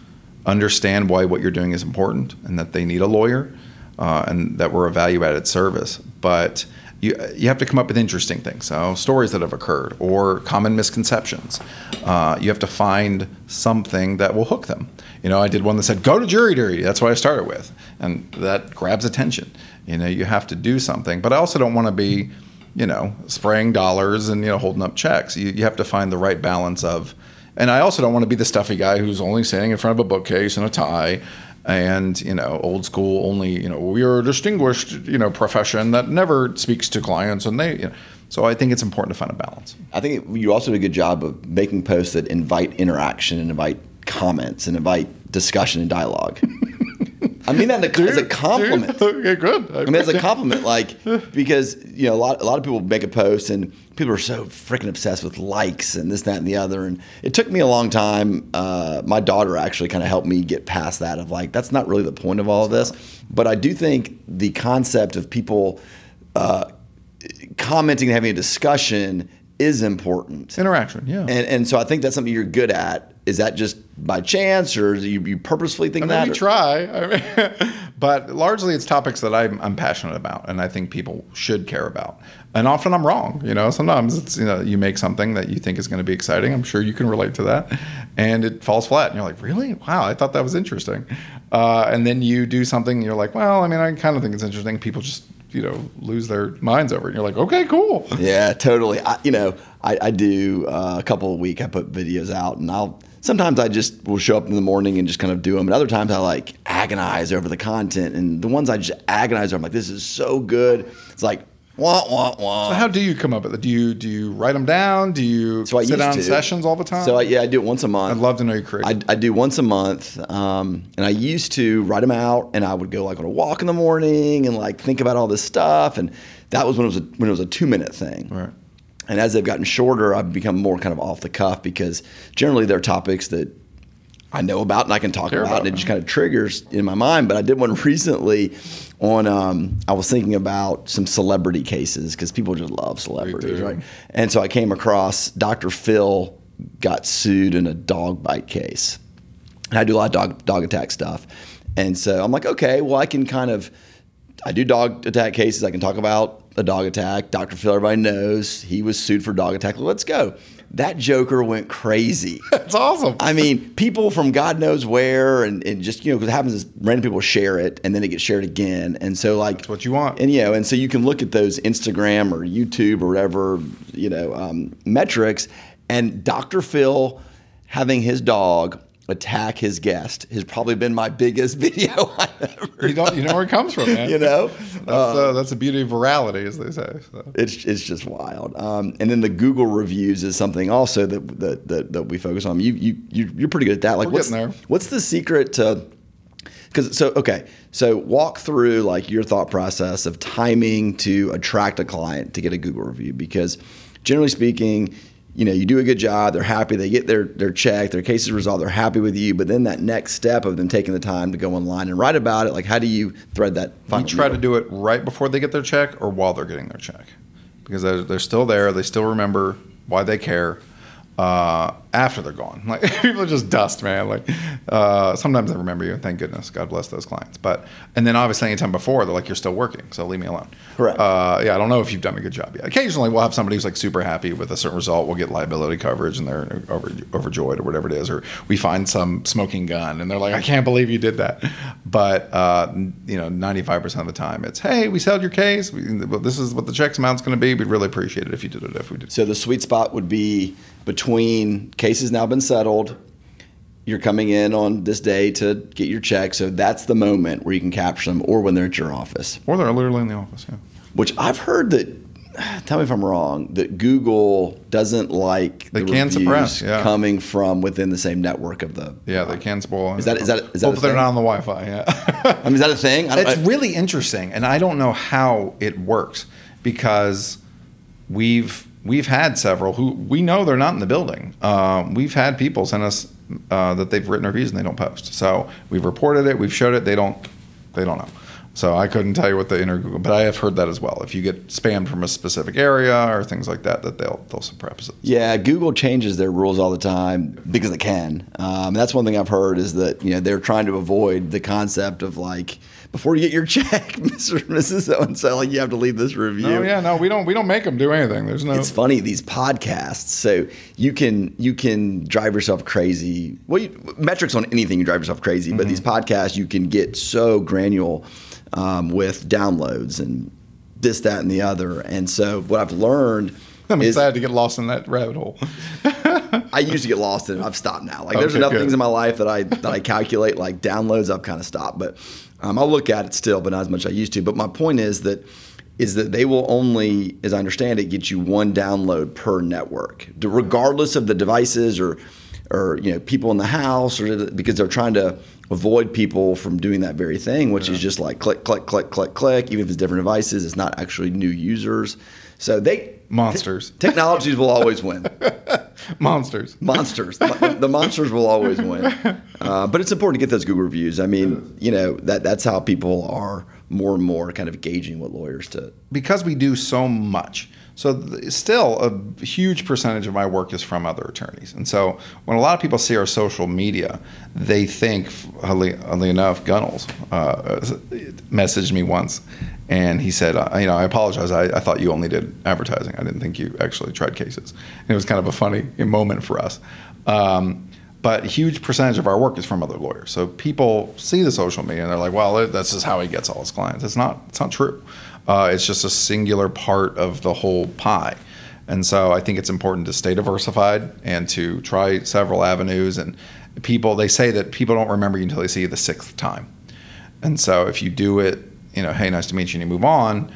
understand why what you're doing is important and that they need a lawyer. uh, and that we're a value added service. But you, you have to come up with interesting things, so stories that have occurred or common misconceptions. Uh, you have to find something that will hook them. You know, I did one that said, go to jury duty. That's what I started with. And that grabs attention. You know, you have to do something. But I also don't want to be, you know, spraying dollars and, you know, holding up checks. You, you have to find the right balance of, and I also don't want to be the stuffy guy who's only standing in front of a bookcase and a tie and you know old school only you know we are a distinguished you know profession that never speaks to clients and they you know, so i think it's important to find a balance I think you also do a good job of making posts that invite interaction and invite comments and invite discussion and dialogue. [LAUGHS] I mean that as a compliment. okay good I mean, as a compliment, like [LAUGHS] because you know a lot a lot of people make a post and people are so freaking obsessed with likes and this, that, and the other. And it took me a long time. Uh, my daughter actually kind of helped me get past that of like that's not really the point of all of this. But I do think the concept of people uh, commenting and having a discussion is important. interaction yeah And and so I think that's something you're good at. Is that just by chance, or do you, you purposefully think I mean, that? we or- try, I mean, [LAUGHS] but largely it's topics that I'm, I'm passionate about, and I think people should care about. And often I'm wrong. You know, sometimes it's you know you make something that you think is going to be exciting. I'm sure you can relate to that, and it falls flat, and you're like, really? Wow, I thought that was interesting. Uh, and then you do something, and you're like, well, I mean, I kind of think it's interesting. People just you know lose their minds over it. And you're like, okay, cool. Yeah, totally. I, you know, I, I do uh, a couple a week. I put videos out, and I'll sometimes I just will show up in the morning and just kind of do them. And other times I like agonize over the content, and the ones I just agonize over, I'm like, this is so good. It's like wah wah wah. So how do you come up with it? Do you do you write them down? Do you So I sit down to. sessions all the time? So I, yeah, I do it once a month. I'd love to know your creative. I, I do once a month, um, and I used to write them out, and I would go like on a walk in the morning and like think about all this stuff, and that was when it was a, when it was a two minute thing. Right. And as they've gotten shorter, I've become more kind of off the cuff because generally they're topics that I know about and I can talk about, about, and it just kind of triggers in my mind. But I did one [LAUGHS] recently on. Um, I was thinking about some celebrity cases because people just love celebrities, right? And so I came across Dr. Phil got sued in a dog bite case. And I do a lot of dog dog attack stuff, and so I'm like, okay, well, I can kind of. I do dog attack cases. I can talk about a dog attack. Dr. Phil, everybody knows he was sued for dog attack. Let's go. That Joker went crazy. [LAUGHS] That's awesome. I mean, people from God knows where, and, and just you know, because it happens is random people share it, and then it gets shared again, and so like That's what you want. and you know, and so you can look at those Instagram or YouTube or whatever you know um, metrics, and Dr. Phil having his dog attack his guest has probably been my biggest [LAUGHS] video I've ever. you don't you know where it comes from, man. You know, [LAUGHS] That's, the, that's the beauty of virality, as they say. So. it's it's just wild. Um, and then the Google reviews is something also that that, that, that we focus on. You you you- you're pretty good at that. Like We're what's getting there. what's the secret to? Because so okay, so walk through like your thought process of timing to attract a client to get a Google review. Because generally speaking, you know you do a good job. They're happy. They get their their check. Their case is resolved. They're happy with you. But then that next step of them taking the time to go online and write about it. Like how do you thread that? Final try to do it right before they get their check or while they're getting their check, because they're, they're still there. They still remember why they care. Uh, after they're gone, [LAUGHS] like people are just dust, man. Like uh, sometimes they remember you, and thank goodness, God bless those clients. But and then obviously anytime before, they're like, you're still working, so leave me alone. Correct. Uh, yeah, I don't know if you've done a good job yet. Occasionally, we'll have somebody who's like super happy with a certain result. We'll get liability coverage, and they're over, overjoyed or whatever it is. Or we find some smoking gun, and they're like, "I can't believe you did that." But uh, you know, ninety-five percent of the time, it's, "Hey, we settled your case. We, well, this is what the check amount's going to be. We'd really appreciate it if you did it. If we did." So the sweet spot would be between cases now been settled. You're coming in on this day to get your check, so that's the moment where you can capture them, or when they're at your office. Or they're literally in the office. Yeah. Which I've heard that. [SIGHS] Tell me if I'm wrong. That Google doesn't like They the can suppress, yeah. coming from within the same network of the. Yeah, they can spoil. Is that- is that- is that Hope a they're not on the Wi-Fi. Yeah. [LAUGHS] I mean, is that a thing? I don't- It's I- really interesting, and I don't know how it works because we've we've had several who we know they're not in the building. Um, we've had people send us uh, that they've written reviews and they don't post. So we've reported it, we've showed it. They don't they don't know. So I couldn't tell you what the inner Google, but I have heard that as well. If you get spammed from a specific area or things like that, that they'll they'll suppress it. Yeah, Google changes their rules all the time because they can. Um, that's one thing I've heard is that you know they're trying to avoid the concept of like before you get your [LAUGHS] check, Mr. and Mrs. So and so, like you have to leave this review. No, yeah, no, we don't we don't make them do anything. There's no. It's funny these podcasts. So you can you can drive yourself crazy. Well, you, metrics on anything you drive yourself crazy, but these podcasts you can get so granular um, with downloads and this, that, and the other. And so what I've learned. I'm is, excited to get lost in that rabbit hole. [LAUGHS] I used to get lost in it. I've stopped now. Like there's enough good. things in my life that I that I calculate like downloads. I've kind of stopped, but um, I'll look at it still, but not as much as I used to. But my point is that is that they will only, as I understand it, get you one download per network, regardless of the devices or or you know people in the house, or because they're trying to avoid people from doing that very thing, which is just like click, click, click, click, click. Even if it's different devices, it's not actually new users. So they Monsters. technologies will always win [LAUGHS] Monsters. monsters. the, the monsters will always win. Uh, but it's important to get those Google reviews. I mean, you know, that that's how people are more and more kind of gauging what lawyers to. because we do so much. So th- still a huge percentage of my work is from other attorneys. And so when a lot of people see our social media, they think, oddly, oddly enough, Gunnels uh, messaged me once and he said, you know, I apologize. I, I thought you only did advertising. I didn't think you actually tried cases. And it was kind of a funny moment for us. Um, but a huge percentage of our work is from other lawyers. So people see the social media and they're like, "Well, this is how he gets all his clients." It's not. It's not true. Uh, it's just a singular part of the whole pie. And so I think it's important to stay diversified and to try several avenues. And people, they say that people don't remember you until they see you the sixth time. And so if you do it, you know, hey, nice to meet you, and you move on.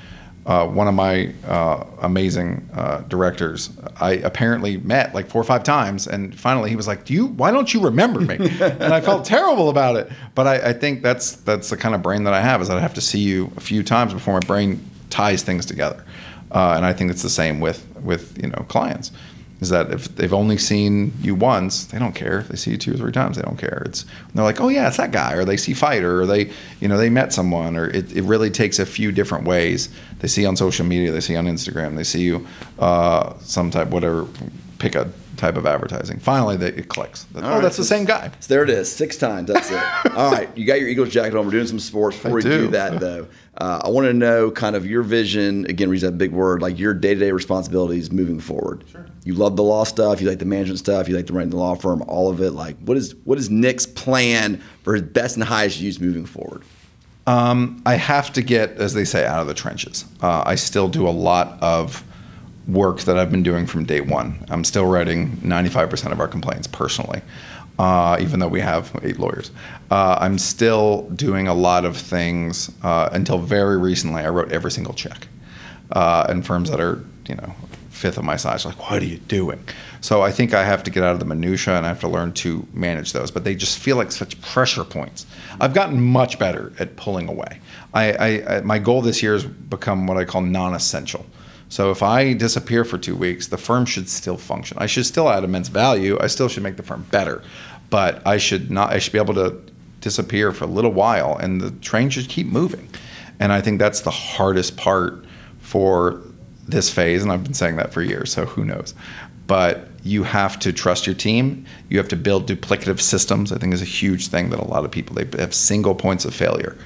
Uh, one of my uh, amazing uh, directors, I apparently met like four or five times, and finally he was like, "Do you? Why don't you remember me?" [LAUGHS] and I felt terrible about it. But I, I think that's that's the kind of brain that I have is that I have to see you a few times before my brain ties things together. Uh, and I think it's the same with with you know clients is that if they've only seen you once, they don't care. If they see you two or three times, they don't care. It's they're like, oh yeah, it's that guy, or they see fighter, or they, you know, they met someone, or it, it really takes a few different ways. They see on social media, they see on Instagram, they see you uh, some type, whatever, pick a type of advertising. Finally, they, it clicks. That, oh, right, that's the same guy. So there it is, six times. That's it. [LAUGHS] All right, you got your Eagles jacket on. We're doing some sports. Before I we do. do. that, though, uh, I want to know kind of your vision. Again, reason that big word, like your day to day responsibilities moving forward. Sure. You love the law stuff. You like the management stuff. You like the running the law firm. All of it. Like, what is what is Nick's plan for his best and highest use moving forward? Um, I have to get, as they say, out of the trenches. Uh, I still do a lot of work that I've been doing from day one. I'm still writing 95% of our complaints personally, uh, even though we have eight lawyers. Uh, I'm still doing a lot of things. Uh, until very recently, I wrote every single check. Uh, and firms that are, you know, fifth of my size like, what are you doing? So I think I have to get out of the minutia and I have to learn to manage those. But they just feel like such pressure points. I've gotten much better at pulling away. I, I, I my goal this year has become what I call non-essential. So if I disappear for two weeks, the firm should still function. I should still add immense value. I still should make the firm better, but I should not. I should be able to disappear for a little while, and the train should keep moving. And I think that's the hardest part for this phase, and I've been saying that for years. So who knows? But you have to trust your team. You have to build duplicative systems. I think is a huge thing that a lot of people they have single points of failure,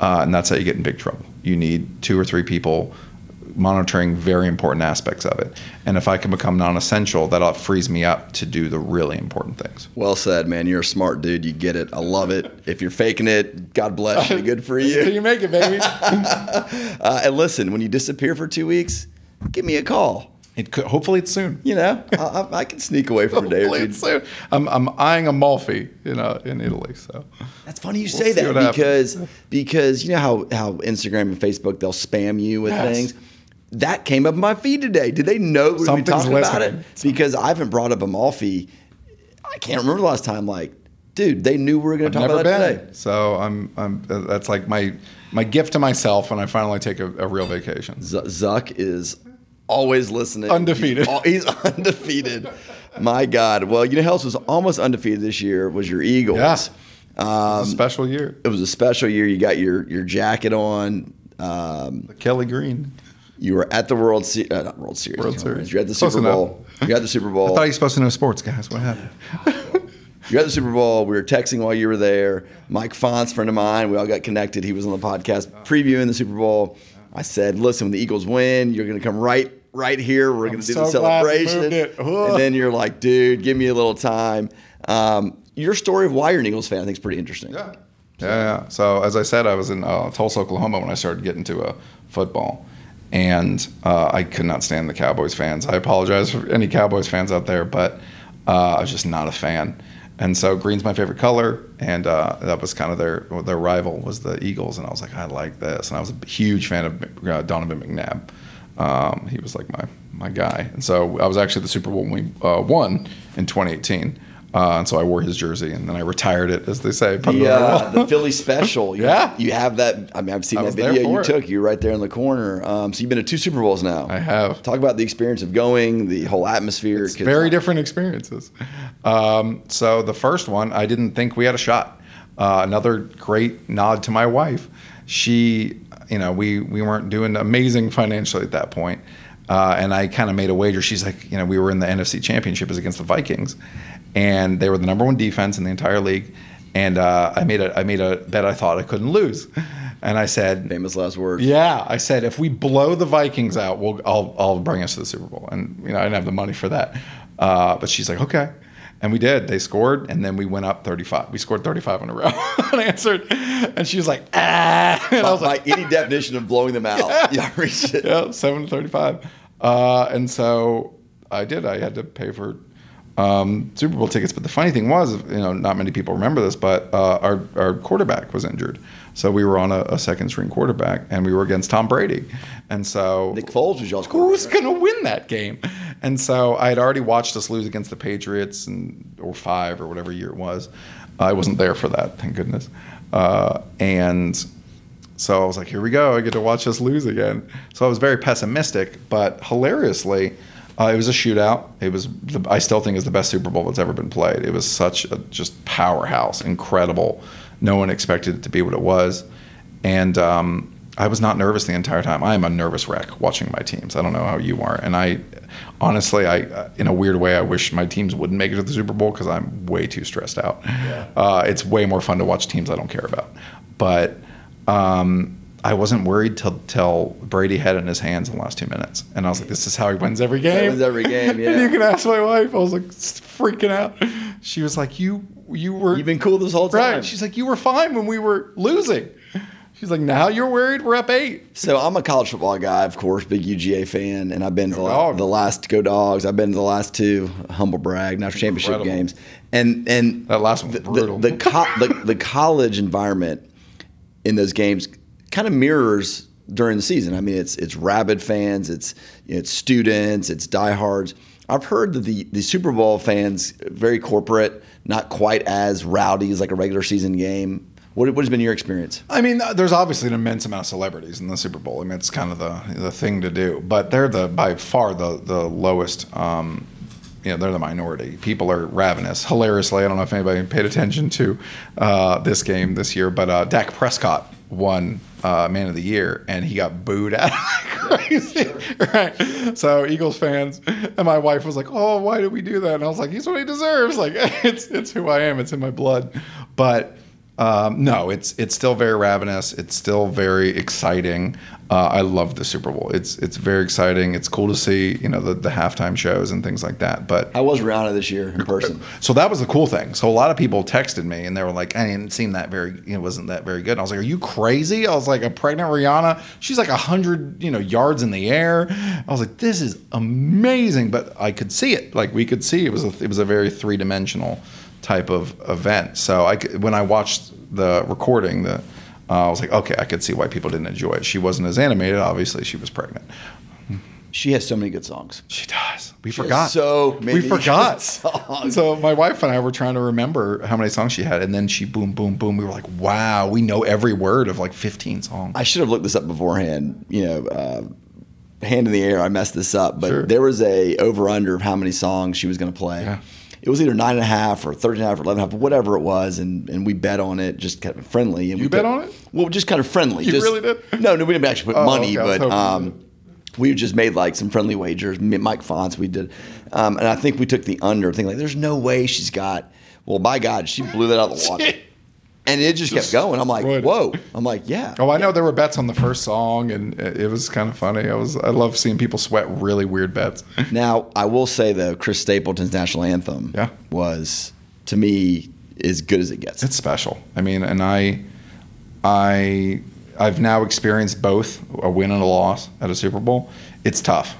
uh, and that's how you get in big trouble. You need two or three people monitoring very important aspects of it. And if I can become non-essential, that ought frees me up to do the really important things. Well said, man. You're a smart dude. You get it. I love it. If you're faking it, God bless you. Good for you. [LAUGHS] you make it, baby. [LAUGHS] Uh, and listen, when you disappear for two weeks, give me a call. it could, hopefully it's soon. You know, I, I, I can sneak away for a day or Hopefully two. it's soon. I'm, I'm eyeing Amalfi in uh, in Italy. So That's funny you We'll say that what happens. because because you know how how Instagram and Facebook they'll spam you with Yes. things. That came up in my feed today. Did they know we were talking about it? Because I haven't brought up Amalfi. I can't remember the last time. Like, dude, they knew we were going to talk about that today. So I'm I'm that's like my my gift to myself when I finally take a, a real vacation. Z- Zuck is always listening. Undefeated. He's, he's [LAUGHS] undefeated. My God. Well, you know who else was almost undefeated this year was your Eagles. Yeah. a special year. It was a special year. You got your your jacket on. Um, Kelly Green. You were at the World Series, uh, not World Series. World Series. You're at the Close Super enough. Bowl. You're at the Super Bowl. I thought you were supposed to know sports, guys. What happened? [LAUGHS] You're at the Super Bowl. We were texting while you were there. Mike Fonts, friend of mine, we all got connected. He was on the podcast previewing the Super Bowl. I said, "Listen, when the Eagles win, you're going to come right, right here. We're going to do the so glad we celebration." moved it. And then you're like, "Dude, give me a little time." Um, your story of why you're an Eagles fan, I think, is pretty interesting. Yeah. Yeah, yeah. So as I said, I was in uh, Tulsa, Oklahoma when I started getting to uh, football, and uh, I could not stand the Cowboys fans. I apologize for any Cowboys fans out there, but uh, I was just not a fan. And so green's my favorite color, and uh, that was kind of their their rival was the Eagles, and I was like, I like this, and I was a huge fan of uh, Donovan McNabb. Um, he was like my my guy, and so I was actually the Super Bowl when we uh, won in 2018. Uh, and so I wore his jersey, and then I retired it, as they say. The, uh, the Philly special. [LAUGHS] You, Yeah. You have that. I mean, I've seen I that video you it. took. You're right there in the corner. Um, so you've been to two Super Bowls now. I have. Talk about the experience of going, the whole atmosphere. Very different experiences. Um, so the first one, I didn't think we had a shot. Uh, another great nod to my wife. She, you know, we we weren't doing amazing financially at that point. Uh, and I kind of made a wager. She's like, you know, we were in the NFC Championship as against the Vikings, and they were the number one defense in the entire league. And uh, I made a I made a bet I thought I couldn't lose, and I said, Famous last words. yeah, I said if we blow the Vikings out, we'll I'll I'll bring us to the Super Bowl, and you know I didn't have the money for that, uh, but she's like okay, and we did. They scored, and then we went up thirty five. We scored thirty five in a row, [LAUGHS] unanswered, and she was like ah, [LAUGHS] and I was By like any definition of blowing them out, [LAUGHS] yeah, reached it. yeah, seven to thirty-five. Uh, and so I did. I had to pay for um, Super Bowl tickets. But the funny thing was, you know, not many people remember this, but uh, our our quarterback was injured, so we were on a, a second string quarterback, and we were against Tom Brady, and so Nick Foles was y'all's who's going to win that game? And so I had already watched us lose against the Patriots and or five or whatever year it was. I wasn't there for that, thank goodness. Uh, and so I was like, here we go. I get to watch us lose again. So I was very pessimistic, but hilariously, uh, it was a shootout. It was, the, I still think, is the best Super Bowl that's ever been played. It was such a just powerhouse, incredible. No one expected it to be what it was, and um, I was not nervous the entire time. I am a nervous wreck watching my teams. I don't know how you are, and I honestly, I uh, in a weird way, I wish my teams wouldn't make it to the Super Bowl because I'm way too stressed out. Uh, it's way more fun to watch teams I don't care about, but um, I wasn't worried till till Brady had it in his hands in the last two minutes, and I was like, "This is how he wins every game." wins every game, [LAUGHS] and yeah. you can ask my wife. I was like freaking out. She was like, "You you were You've been cool this whole time. right." She's like, "You were fine when we were losing." She's like, "Now you're worried. We're up eight. So I'm a college football guy, of course, big UGA fan, and I've been to the, the last go dogs. I've been to the last two humble brag national championship Incredible. games, and and That last one the, brutal. The the, co- the the college environment in those games kind of mirrors during the season. I mean, it's it's rabid fans, it's it's students, it's diehards. I've heard that the the Super Bowl fans very corporate, not quite as rowdy as like a regular season game. What, what has been your experience? I mean, uh, there's obviously an immense amount of celebrities in the Super Bowl. I mean, it's kind of the the thing to do, but they're the by far the the lowest. Um, you know, they're the minority. People are ravenous. Hilariously, I don't know if anybody paid attention to uh, this game this year, but uh, Dak Prescott won uh, Man of the Year, and he got booed out like crazy. [LAUGHS] right. So Eagles fans and my wife was like, "Oh, why did we do that?" And I was like, "He's what he deserves. Like, [LAUGHS] it's it's who I am. It's in my blood." But um, no, it's it's still very ravenous. It's still very exciting. Uh, I love the Super Bowl. It's it's very exciting. It's cool to see you know the, the halftime shows and things like that. But I was Rihanna this year in person? so that was the cool thing. So a lot of people texted me and they were like, I didn't seem that very, it wasn't that very good. And I was like, Are you crazy? I was like, a pregnant Rihanna, she's like a hundred, you know, yards in the air. I was like, this is amazing. But I could see it. Like we could see it was a, it was a very three dimensional type of event. So I when I watched the recording, the uh, I was like, okay, I could see why people didn't enjoy it. She wasn't as animated. Obviously, she was pregnant. She has so many good songs. She does. We She forgot. so many we forgot. [LAUGHS] songs. So my wife and I were trying to remember how many songs she had, and then she boom, boom, boom. We were like, wow, we know every word of like 15 songs. I should have looked this up beforehand. You know, uh, hand in the air. I messed this up, but Sure. there was a over under of how many songs she was going to play. Yeah. It was either nine and a half or thirteen and a half or 11 and a half, whatever it was, and, and we bet on it, just kind of friendly. And You we bet on it? Well, just kind of friendly. You just- really did? [LAUGHS] No, no, we didn't actually put Oh, money, okay, but um, we just made like some friendly wagers. Mike Fonts, we did, um, and I think we took the under. Thinking like, there's no way she's got. Well, by God, she blew that out of the water, [LAUGHS] and it just, kept going. I'm like, whoa. I'm like, yeah. Oh, I know there were bets on the first song, and it it was kind of funny. I was I love seeing people sweat really weird bets. [LAUGHS] Now, I will say though, Chris Stapleton's national anthem Yeah. was to me as good as it gets. It's special. I mean, and I, I, I've now experienced both a win and a loss at a Super Bowl. It's tough.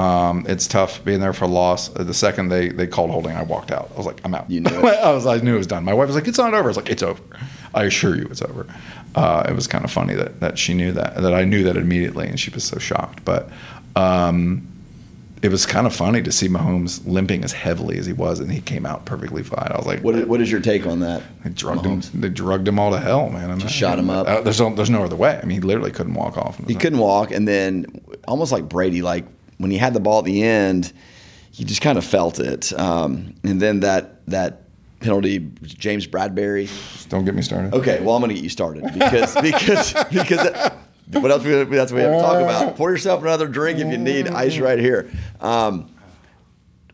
Um, it's tough being there for a loss. Uh, The second they, they called holding, I walked out. I was like, I'm out. You knew it. [LAUGHS] I was I knew it was done. My wife was like, it's not over. I was like, it's over. I assure you, it's over. Uh, it was kind of funny that that she knew that that I knew that immediately, and she was so shocked. But um, it was kind of funny to see Mahomes limping as heavily as he was, and he came out perfectly fine. I was like, What is, what is your take on that? they drugged Mahomes? him. They drugged him all to hell, man. And Just shot him up. Uh, there's no, there's no other way. I mean, he literally couldn't walk off. He couldn't walk, and then almost like Brady, like when he had the ball at the end, he just kind of felt it. Um, and then that that penalty, James Bradberry. Don't get me started. Okay, well I'm going to get you started because [LAUGHS] because because what else? We, that's what we have to talk about. Pour yourself another drink if you need. Ice right here. Um,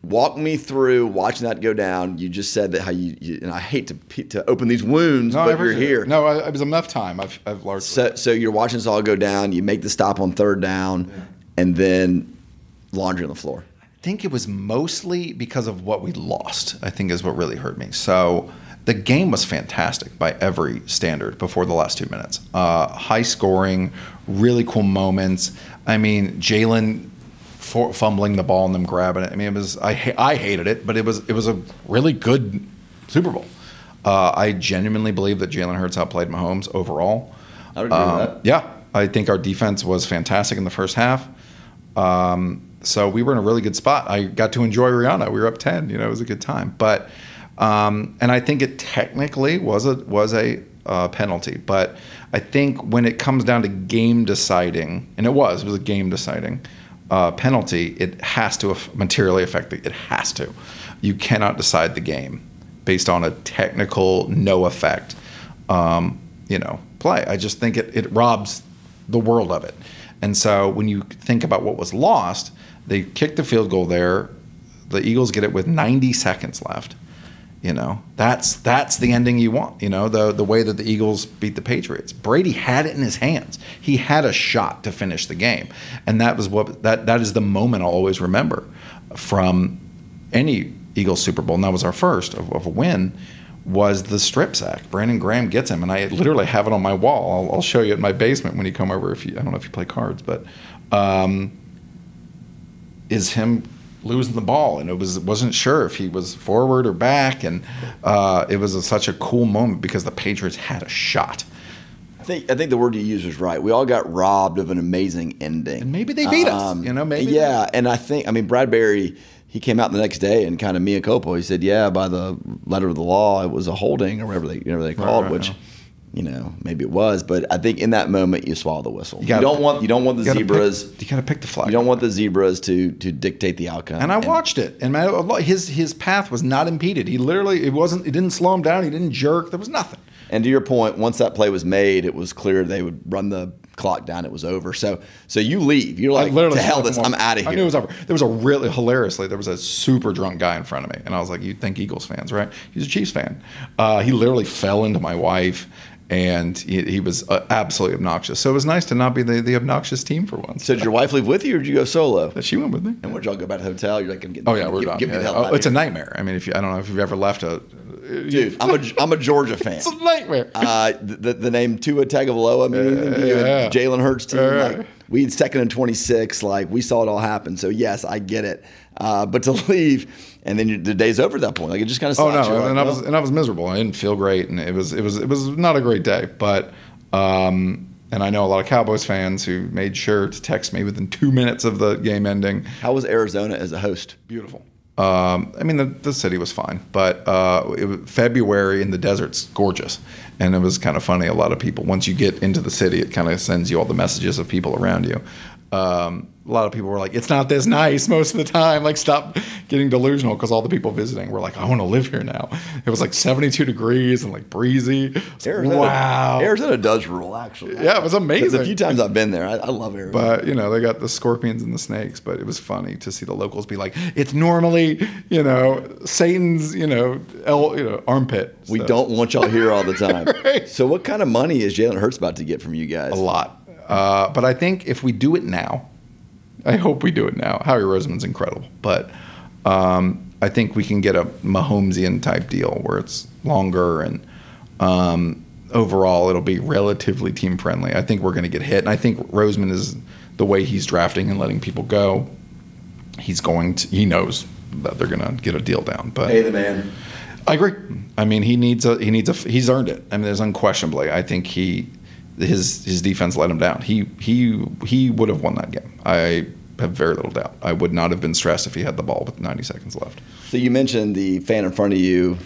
walk me through watching that go down. You just said that how you, you and I hate to to open these wounds, No, but you're appreciate it. here. No, I, it was enough time. I've, I've largely. So, so you're watching this all go down. You make the stop on third down, and then laundry on the floor. I think it was mostly because of what we lost. I think is what really hurt me. So the game was fantastic by every standard before the last two minutes. Uh, high scoring, really cool moments. I mean, Jalen fumbling the ball and them grabbing it. I mean, it was I ha- I hated it, but it was it was a really good Super Bowl. Uh, I genuinely believe that Jalen Hurts outplayed Mahomes overall. I would agree with Um, that. Yeah, I think our defense was fantastic in the first half. Um, so we were in a really good spot. I got to enjoy Rihanna. We were up ten. You know, it was a good time. But um, and I think it technically was a was a uh, penalty. But I think when it comes down to game deciding, and it was it was a game deciding uh, penalty, it has to materially affect the. It has to. You cannot decide the game based on a technical no effect. Um, you know, play. I just think it, it robs the world of it. And so when you think about what was lost, they kicked the field goal there. The Eagles get it with 90 seconds left. You know, that's that's the ending you want. You know, the the way that the Eagles beat the Patriots. Brady had it in his hands. He had a shot to finish the game, and that was what that that is the moment I'll always remember from any Eagles Super Bowl. And that was our first of, of a win. Was the strip sack? Brandon Graham gets him, and I literally have it on my wall. I'll, I'll show you in my basement when you come over. If you, I don't know if you play cards, but um, is him losing the ball, and it was wasn't sure if he was forward or back, and uh, it was a, such a cool moment because the Patriots had a shot. I think I think the word you used was right. We all got robbed of an amazing ending, Um, And maybe they beat us, you know, maybe- yeah. And I think I mean Bradberry. He came out the next day and kind of mea culpa. He said, "Yeah, by the letter of the law, it was a holding or whatever they whatever they called." right, which, yeah. You know, maybe it was, but I think in that moment you swallow the whistle. You, gotta- don't want you don't want the You zebras. Pick, you got to pick the flag. you don't want the zebras to to dictate the outcome. And I watched it, and my, his his path was not impeded. He literally it wasn't. It didn't slow him down. He didn't jerk. There was nothing. And to your point, once that play was made, it was clear they would run the clock down. It was over. So so you leave. You're like, to hell this. I'm out of here. I knew it was over. There was a really hilariously. There was a super drunk guy in front of me, and I was like, "You think Eagles fans, right?" He's a Chiefs fan. Uh, he literally fell into my wife, and he, he was uh, absolutely obnoxious. So it was nice to not be the, the obnoxious team for once. So did your wife leave with you, or did you go solo? She went with me. And where'd y'all go back to the hotel? You're like, I'm getting. Oh yeah, we're get, done. Get me Yeah, the hell yeah. out Oh, it's a nightmare. I mean, if you, I don't know if you've ever left a dude. I'm a I'm a Georgia [LAUGHS] fan. It's a nightmare. Uh, the, the name Tua Tagovailoa, I mean, anything and yeah. Jalen Hurts team. Like, we had second and 26. Like, we saw it all happen. So, yes, I get it. Uh, but to [LAUGHS] leave, and then the day's over at that point. Like, it just kind of Oh no, You're like, and I was and I was miserable. I didn't feel great, and it was it was it was not a great day. But um, and I know a lot of Cowboys fans who made sure to text me within two minutes of the game ending. how was Arizona as a host? Beautiful. Um, I mean, the, the city was fine, but uh, it was February in the desert's gorgeous, and it was kind of funny. A lot of people, once you get into the city, it kind of sends you all the messages of people around you. Um, a lot of people were like, "It's not this nice [LAUGHS] most of the time." Like, stop getting delusional because all the people visiting were like, "I want to live here now." It was like 72 degrees and like breezy. Arizona, wow. Arizona does rule, actually. Yeah, it was amazing. A few times I've been there. I, I love Arizona. But you know, they got the scorpions and the snakes. But it was funny to see the locals be like, "It's normally, you know, Satan's, you know, el, you know, armpit." we don't want y'all here all the [LAUGHS] time. Right. So, what kind of money is Jalen Hurts about to get from you guys? a lot. Uh, but I think if we do it now, I hope we do it now. Howie Roseman's incredible, but um, I think we can get a Mahomesian type deal where it's longer and um, overall it'll be relatively team friendly. I think we're going to get hit, and I think Roseman is the way he's drafting and letting people go. He's going to. He knows that they're going to get a deal down, but Hey, the man. I agree. I mean, he needs a he needs a he's earned it. I mean, there's unquestionably. I think he his his defense let him down. He he he would have won that game. I have very little doubt. I would not have been stressed if he had the ball with 90 seconds left. So, you mentioned the fan in front of you.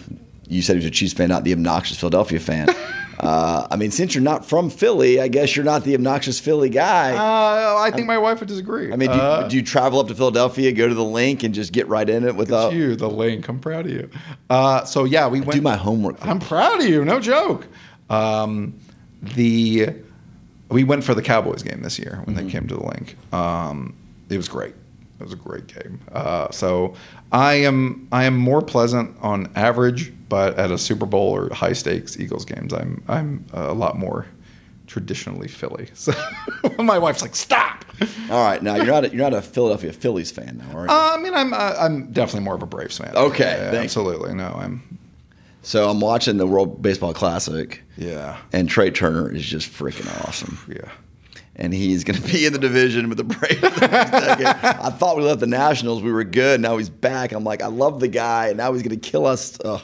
You said he was a Chiefs fan, not the obnoxious Philadelphia fan. [LAUGHS] uh, I mean, since you're not from Philly, I guess you're not the obnoxious Philly guy. Uh, I think my wife would disagree. I mean, do you, Uh, do you travel up to Philadelphia, go to the Linc, and just get right in it without you, the Linc. I'm proud of you. Uh, so yeah, we went. do my homework? I'm proud of you. No joke. Um, the we went for the Cowboys game this year when Mm-hmm. they came to the Linc. Um, it was great. It was a great game. Uh, so I am I am more pleasant on average, but at a Super Bowl or high stakes Eagles games, I'm I'm a lot more traditionally Philly. [LAUGHS] So my wife's like, stop. All right, now you're not a, you're not a Philadelphia Phillies fan now, are you? Uh, I mean, I'm uh, I'm definitely more of a Braves fan. Okay, Yeah, absolutely. No, I'm. So I'm watching the World Baseball Classic, Yeah, and Trea Turner is just freaking awesome. yeah. and he's going [LAUGHS] to be in the division with the Braves. the next decade. I thought we left the Nationals. We were good. Now he's back. I'm like, I love the guy, and now he's going to kill us. Ugh.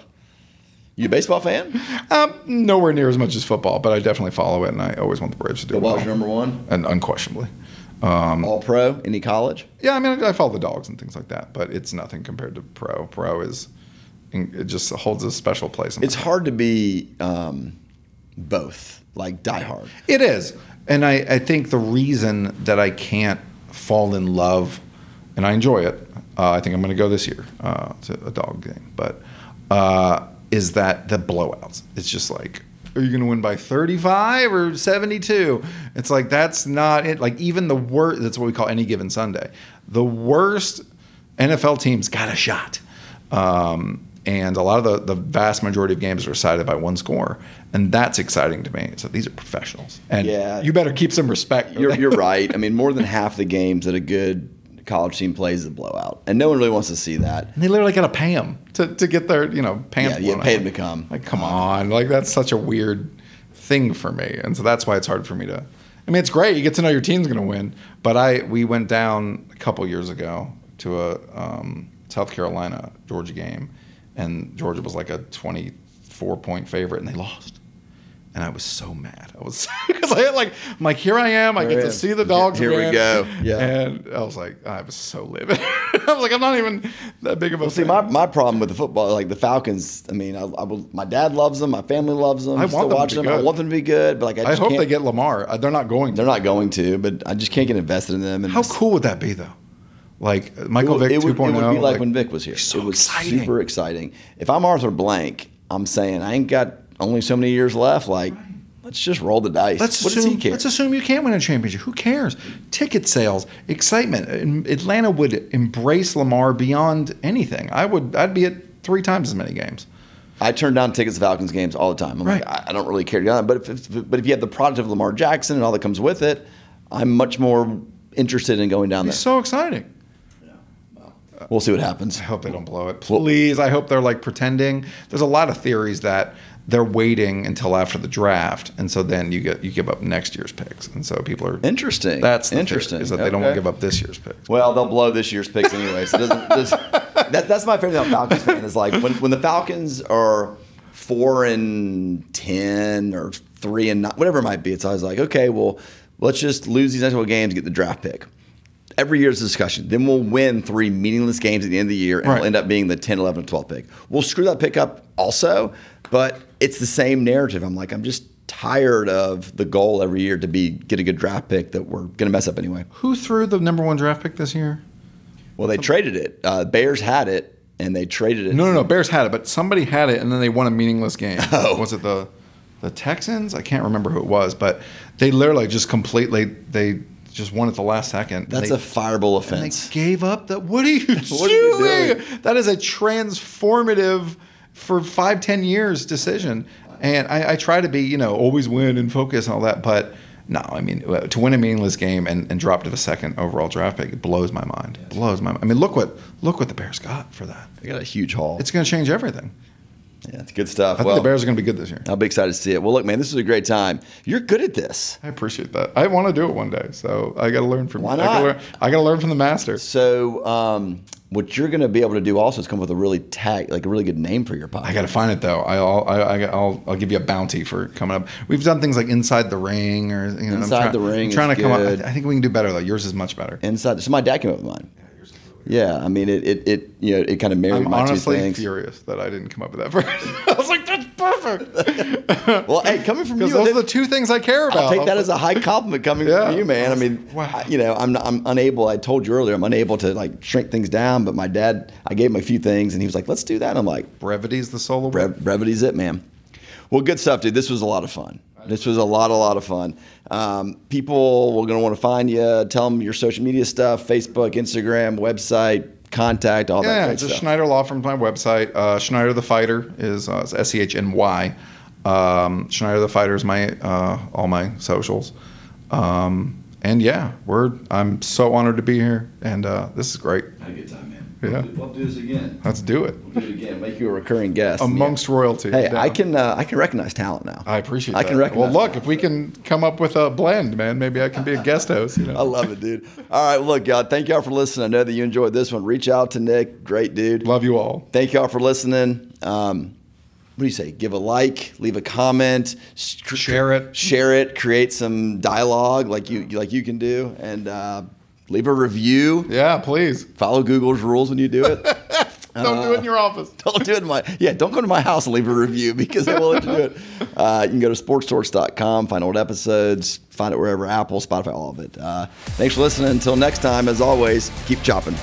You a baseball fan? Um, nowhere near as much as football, but I definitely follow it, and I always want the Braves to do Football's well. your number one. and unquestionably. Um, All pro. Any college? yeah, I mean, I follow the dogs and things like that, but it's nothing compared to pro. Pro is it just holds a special place. In It's hard to be um, both, like diehard. It is. And I, I think the reason that I can't fall in love, and I enjoy it, uh, I think I'm going to go this year uh, to a dog game, but uh, is that the blowouts. It's just like, are you going to win by 35 or 72? It's like, that's not it. Like, even the worst, that's what we call any given Sunday. The worst NFL teams got a shot. Um, and a lot of the, the vast majority of games are decided by one score. And that's exciting to me. So these are professionals. And Yeah. you better keep some respect. You're, you're right. I mean, more than half the games that a good college team plays is a blowout, and no one really wants to see that. And they literally got to pay them to, to get their, you know, pants Yeah, you blown pay them to come. Like, come on. Like, that's such a weird thing for me. And so that's why it's hard for me to. I mean, it's great. You get to know your team's going to win. But I we went down a couple years ago to a um, South Carolina Georgia game, and Georgia was like a 24 point favorite, and they lost. And I was so mad. I was [LAUGHS] because I had like I'm like here I am. I get I to see the dogs. Here we go. [LAUGHS] Yeah. And I was like, I was so livid. [LAUGHS] I was like, I'm not even that big of a. Well, see, my, my problem with the football, like the Falcons. I mean, I, I will, my dad loves them. My family loves them. I want them to watching be them. I good. want them to be good, but like I, I hope they get Lamar. Uh, They're not going. to. They're not going to, but I just can't get invested in them. And How cool would that be, though? Like uh, It Michael would, Vick it, would, 2.0. it would be oh, like, like- when Vick was here. so it was exciting. super exciting. If I'm Arthur Blank, I'm saying I ain't got only so many years left. Like, let's just roll the dice. Let's what assume, does he care? let's assume you can't win a championship. Who cares? Ticket sales, excitement. Atlanta would embrace Lamar beyond anything. I would. I'd be at three times as many games. I turn down tickets to Falcons games all the time. I'm Right. I, I don't really care to go. But if, but if you have the product of Lamar Jackson and all that comes with it, I'm much more interested in going down there. It's so exciting. We'll see what happens. I hope they don't blow it. Please. I hope they're like pretending. There's a lot of theories that they're waiting until after the draft, and so then you get you give up next year's picks, and so people are Interesting. That's the interesting. Is that they don't want to give up this year's picks. Well, they'll blow this year's picks anyway. So [LAUGHS] that, that's my favorite thing about Falcons fan is like when, when the Falcons are four and ten or three and nine, whatever it might be. It's always like, okay, well, let's just lose these next couple games, get the draft pick. Every year's a discussion. Then we'll win three meaningless games at the end of the year, and Right. we'll end up being the 10, 11, 12 pick. We'll screw that pick up also, but it's the same narrative. I'm like, I'm just tired of the goal every year to be get a good draft pick that we're going to mess up anyway. Who threw the number one draft pick this year? Well, they traded it. Uh, Bears had it, and they traded it. No, no, no. Bears had it, but somebody had it, and then they won a meaningless game. [LAUGHS] Oh. Was it the the Texans? I can't remember who it was, but they literally just completely they just won at the last second. That's they, a fireable and they gave up the. What are you [LAUGHS] What are you doing? doing? That is a transformative for five ten years decision. And I, I try to be, you know, always win and focus and all that, but no, I mean, uh, to win a meaningless game and, and drop to the second overall draft pick, it blows my mind. Blows my mind. I mean, look what look what the Bears got for that. They got a huge haul. It's going to change everything. Yeah, it's good stuff. I well, think the Bears are going to be good this year. I'll be excited to see it. Well, look, man, this is a great time. You're good at this. I appreciate that. I want to do it one day, so I got to learn from. Why not? I got to learn from the master. So, um, what you're going to be able to do also is come up with a really tag, like a really good name for your podcast. I got to find it though. I'll, I, I, I'll I'll give you a bounty for coming up. We've done things like inside the ring or you know, I'm Inside try- the Ring I'm trying to come good. up. I think we can do better though. Yours is much better. inside. So my dad came up with mine. Yeah, I mean it. It, it you know it kind of married I'm my two honestly things. furious that I didn't come up with that [LAUGHS] first. I was like, that's perfect. [LAUGHS] Well, hey, coming from [LAUGHS] you, those are the two things I care about. I'll take that as a high compliment coming Yeah. from you, man. I mean, Wow. I- you know, I'm I'm unable. I told you earlier, I'm unable to like shrink things down. But my dad, I gave him a few things, and he was like, "Let's do that." And I'm like, brevity's the soul of Bre- brevity's it, man. Well, good stuff, dude. This was a lot of fun. This was a lot, a lot of fun. Um, people were going to want to find you. Tell them your social media stuff: Facebook, Instagram, website, contact, all that Yeah, great just stuff. Schnyder Law Firm's my website. Uh, Schnyder the Fighter is uh, S E H N Y. Um, Schnyder the Fighter is my uh, all my socials. Um, and yeah, we're I'm so honored to be here, and uh, this is great. Had a good time, man. Yeah. We'll, do, we'll do this again. Let's do it We'll do it again. Make you a recurring guest. amongst royalty. Hey. I can uh, I can recognize talent now. I appreciate. I that. can recognize. Well, look, if we can come up with a blend, man, maybe I can be a guest host. You know. I love it, dude. All right, look, y'all. Thank y'all for listening. I know that you enjoyed this one. Reach out to Nick. Great dude. Love you all. Thank y'all for listening. Um, what do you say? Give a like, leave a comment, sh- Share it. share it, create some dialogue like you like you can do, and uh, leave a review. Yeah, please. Follow Google's rules when you do it. [LAUGHS] Don't do it in your office. [LAUGHS] don't do it in my yeah. Don't go to my house and leave a review because they won't let you do it. [LAUGHS] Uh, you can go to sportstorch.com, find old episodes, find it wherever Apple, Spotify, all of it. Uh, thanks for listening. Until next time, as always, keep chopping.